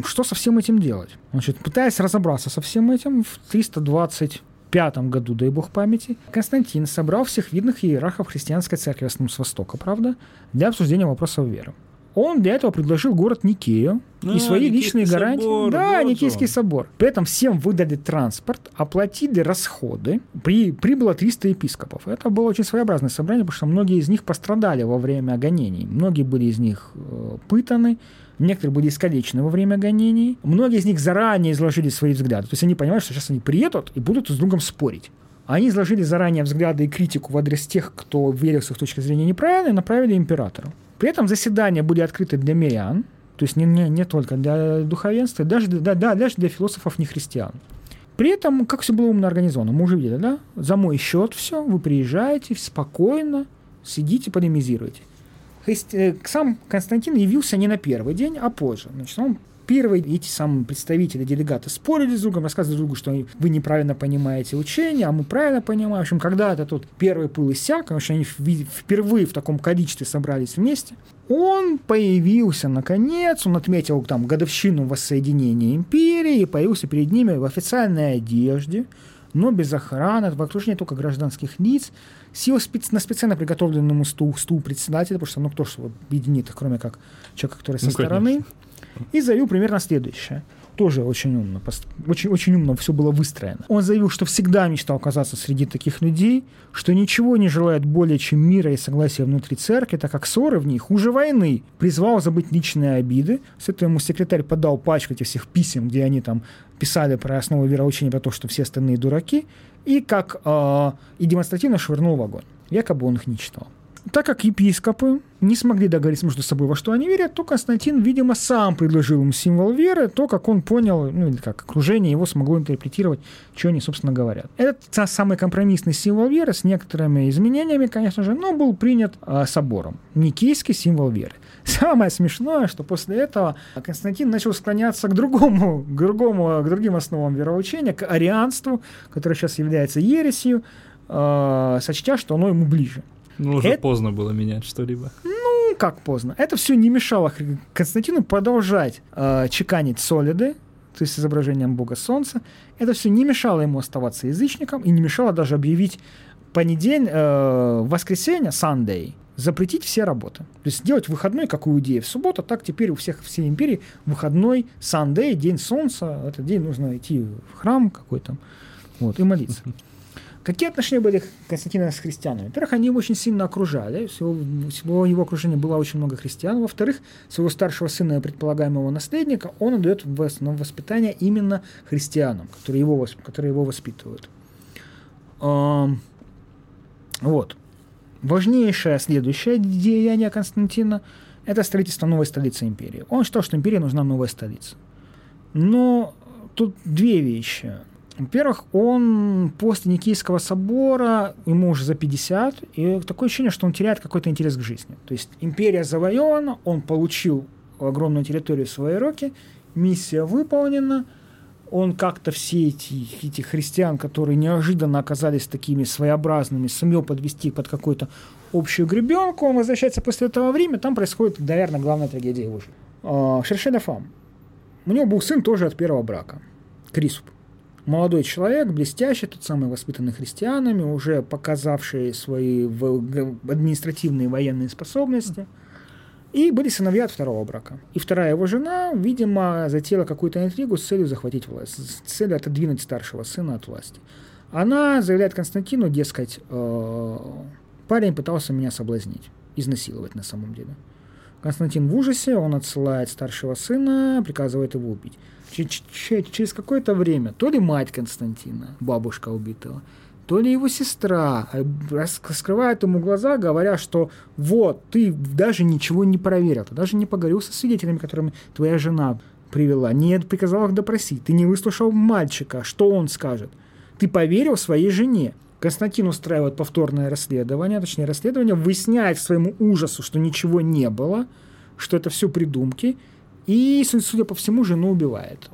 Что со всем этим делать? Значит, пытаясь разобраться со всем этим, в 325 году, дай бог памяти, Константин собрал всех видных иерархов христианской церкви, в основном с Востока, правда, для обсуждения вопросов веры. Он для этого предложил город Никею а, и свои Никейский личные гарантии. Собор, да, вот Никейский он. собор. При этом всем выдали транспорт, оплатили расходы. При, прибыло 300 епископов. Это было очень своеобразное собрание, потому что многие из них пострадали во время гонений. Многие были из них э, пытаны, некоторые были искалечены во время гонений. Многие из них заранее изложили свои взгляды. То есть они понимают, что сейчас они приедут и будут с другом спорить. Они изложили заранее взгляды и критику в адрес тех, кто верил с их точки зрения неправильно, и направили императору. При этом заседания были открыты для мирян, то есть не, не, не только для духовенства, даже, да, да, даже для философов не христиан. При этом, как все было умно организовано, мы уже видели, да? За мой счет все, вы приезжаете спокойно, сидите, полемизируете. христи... сам Константин явился не на первый день, а позже. Значит, он первые эти самые представители, делегаты спорили с другом, рассказывали другу, что вы неправильно понимаете учение, а мы правильно понимаем. В общем, когда это тут первый пыл иссяк, потому что они впервые в таком количестве собрались вместе, он появился наконец, он отметил там годовщину воссоединения империи и появился перед ними в официальной одежде, но без охраны, в окружении только гражданских лиц, сел спец... на специально приготовленному стул, стул председателя, потому что ну кто же объединит их, кроме как человека, который со ну, стороны. Конечно и заявил примерно следующее. Тоже очень умно, очень, очень умно все было выстроено. Он заявил, что всегда мечтал оказаться среди таких людей, что ничего не желает более, чем мира и согласия внутри церкви, так как ссоры в ней хуже войны. Призвал забыть личные обиды. С ему секретарь подал пачку этих всех писем, где они там писали про основу вероучения, про то, что все остальные дураки, и как э, и демонстративно швырнул в огонь. Якобы он их не читал. Так как епископы не смогли договориться между собой, во что они верят, то Константин, видимо, сам предложил им символ веры, то, как он понял, ну или как окружение его смогло интерпретировать, что они, собственно, говорят. Этот самый компромиссный символ веры с некоторыми изменениями, конечно же, но был принят э, собором. Никейский символ веры. Самое смешное, что после этого Константин начал склоняться к другому, к другому, к другим основам вероучения, к арианству, которое сейчас является ересью, э, сочтя, что оно ему ближе. Ну, уже это... поздно было менять что-либо. Ну, как поздно. Это все не мешало Константину продолжать э, чеканить солиды, то есть изображением бога солнца. Это все не мешало ему оставаться язычником и не мешало даже объявить понедельник, э, воскресенье, Sunday, запретить все работы. То есть сделать выходной, как у иудеев в субботу, так теперь у всех всей империи выходной Sunday, день солнца. Этот день нужно идти в храм какой-то вот, и молиться. Какие отношения были Константина с христианами? Во-первых, они его очень сильно окружали, всего, всего его окружения было очень много христиан. Во-вторых, своего старшего сына и предполагаемого наследника он отдает в основном воспитание именно христианам, которые его, которые его воспитывают. Вот. Важнейшее следующее деяние Константина – это строительство новой столицы империи. Он считал, что империи нужна новая столица. Но тут две вещи – во-первых, он после Никейского собора, ему уже за 50, и такое ощущение, что он теряет какой-то интерес к жизни. То есть империя завоевана, он получил огромную территорию в свои руки, миссия выполнена, он как-то все эти, эти христиан, которые неожиданно оказались такими своеобразными, сумел подвести под какую-то общую гребенку, он возвращается после этого времени, там происходит, наверное, главная трагедия его жизни. А, Шершеля Фам. У него был сын тоже от первого брака, Крисуп молодой человек, блестящий, тот самый воспитанный христианами, уже показавший свои административные военные способности. И были сыновья от второго брака. И вторая его жена, видимо, затеяла какую-то интригу с целью захватить власть, с целью отодвинуть старшего сына от власти. Она заявляет Константину, дескать, э, парень пытался меня соблазнить, изнасиловать на самом деле. Константин в ужасе, он отсылает старшего сына, приказывает его убить через какое-то время то ли мать Константина, бабушка убитого, то ли его сестра раскрывает ему глаза, говоря, что вот, ты даже ничего не проверил, ты даже не поговорил со свидетелями, которыми твоя жена привела, не приказал их допросить, ты не выслушал мальчика, что он скажет. Ты поверил своей жене. Константин устраивает повторное расследование, точнее расследование, выясняет своему ужасу, что ничего не было, что это все придумки, и, судя по всему, жену убивает.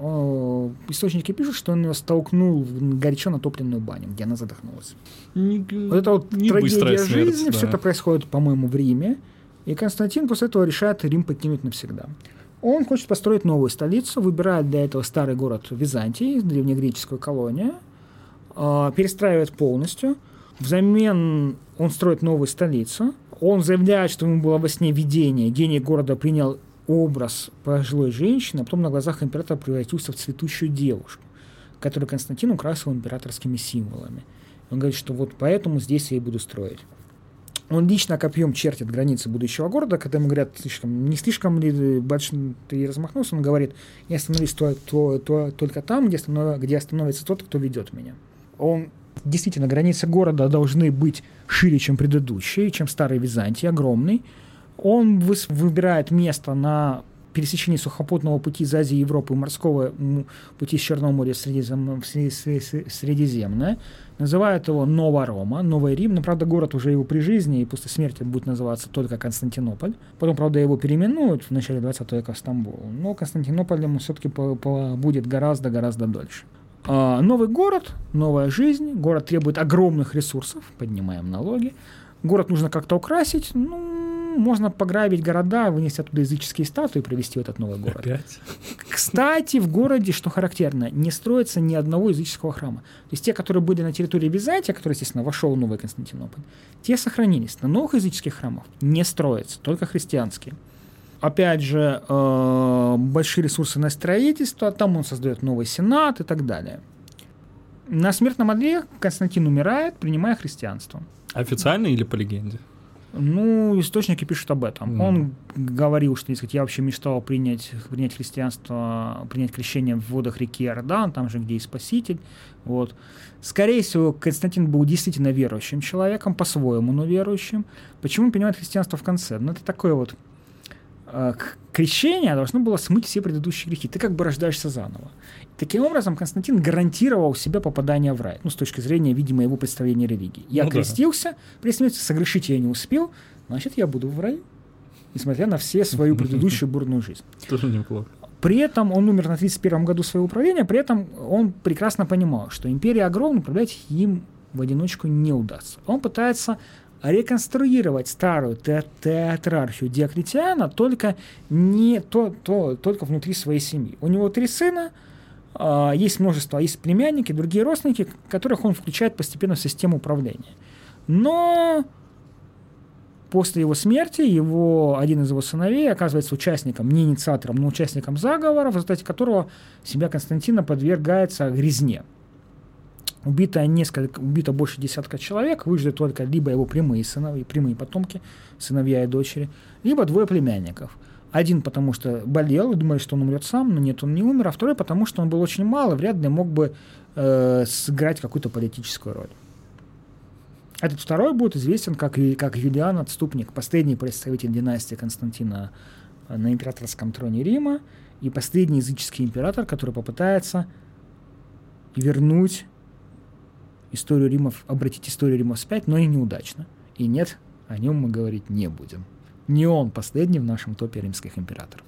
Источники пишут, что он ее столкнул в горячо натопленную баню, где она задохнулась. Не, вот это вот не трагедия смерть, жизни, да. все это происходит, по-моему, в Риме. И Константин после этого решает Рим покинуть навсегда. Он хочет построить новую столицу, выбирает для этого старый город Византии, древнегреческую колонию, а, перестраивает полностью. Взамен он строит новую столицу. Он заявляет, что ему было во сне видение. Гений города принял образ пожилой женщины, а потом на глазах императора превратился в цветущую девушку, которую Константин украсил императорскими символами. Он говорит, что вот поэтому здесь я и буду строить. Он лично копьем чертит границы будущего города, когда ему говорят, слишком, не слишком ли большой ты размахнулся, он говорит, я остановлюсь то, то, то, только там, где, останов, где остановится тот, кто ведет меня. Он действительно, границы города должны быть шире, чем предыдущие, чем старый Византий, огромный он выбирает место на пересечении сухопутного пути из Азии Европы и морского пути с Черного моря в Средиземное. Называют его Нова-Рома, Новый Рим. Но, правда, город уже его при жизни и после смерти будет называться только Константинополь. Потом, правда, его переименуют в начале 20 века в Стамбул. Но Константинополем все-таки будет гораздо-гораздо дольше. А, новый город, новая жизнь. Город требует огромных ресурсов. Поднимаем налоги. Город нужно как-то украсить. Ну, можно пограбить города, вынести оттуда языческие статуи и привести в этот новый город. Опять? Кстати, в городе, что характерно, не строится ни одного языческого храма. То есть те, которые были на территории Византия, который, естественно, вошел в Новый Константинополь, те сохранились. Но новых языческих храмов не строится, только христианские. Опять же, э, большие ресурсы на строительство, там он создает новый сенат и так далее. На смертном одре Константин умирает, принимая христианство. Официально или по легенде? Ну, источники пишут об этом. Mm. Он говорил, что, дескать, я вообще мечтал принять, принять христианство, принять крещение в водах реки Иордан, там же, где и Спаситель. Вот. Скорее всего, Константин был действительно верующим человеком, по-своему, но верующим. Почему он принимает христианство в конце? Ну, это такое вот крещение должно было смыть все предыдущие грехи. Ты как бы рождаешься заново. Таким образом, Константин гарантировал себе попадание в рай, ну, с точки зрения, видимо, его представления религии. Я ну, крестился, да. при смерти согрешить я не успел, значит, я буду в раю, несмотря на все свою предыдущую бурную жизнь. Тоже неплохо. При этом он умер на 31 году своего правления, при этом он прекрасно понимал, что империя огромна, управлять им в одиночку не удастся. Он пытается реконструировать старую те театрархию Диоклетиана только, не, то, то, только внутри своей семьи. У него три сына – а, есть множество, есть племянники, другие родственники, которых он включает постепенно в систему управления. Но после его смерти его, один из его сыновей оказывается участником, не инициатором, но участником заговора, в результате которого себя Константина подвергается грязне. Убито, несколько, убито больше десятка человек, выжили только либо его прямые сыновья, прямые потомки, сыновья и дочери, либо двое племянников – один, потому что болел думали, что он умрет сам, но нет, он не умер, а второй, потому что он был очень мал и вряд ли мог бы э, сыграть какую-то политическую роль. Этот второй будет известен как, как Юлиан Отступник, последний представитель династии Константина э, на императорском троне Рима и последний языческий император, который попытается вернуть историю Рима, обратить историю Рима вспять, но и неудачно. И нет, о нем мы говорить не будем не он последний в нашем топе римских императоров.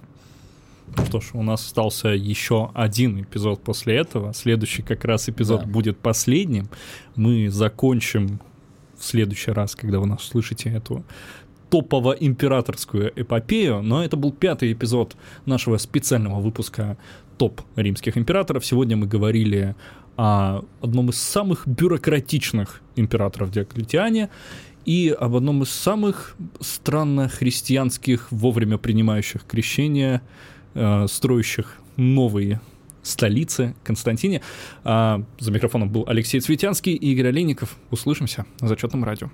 Ну что ж, у нас остался еще один эпизод после этого. Следующий как раз эпизод да. будет последним. Мы закончим в следующий раз, когда вы нас слышите эту топово-императорскую эпопею, но это был пятый эпизод нашего специального выпуска «Топ римских императоров». Сегодня мы говорили о одном из самых бюрократичных императоров Диоклетиане и об одном из самых странно христианских, вовремя принимающих крещение, э, строящих новые столицы Константине. А за микрофоном был Алексей Цветянский и Игорь Олейников. Услышимся на зачетном радио.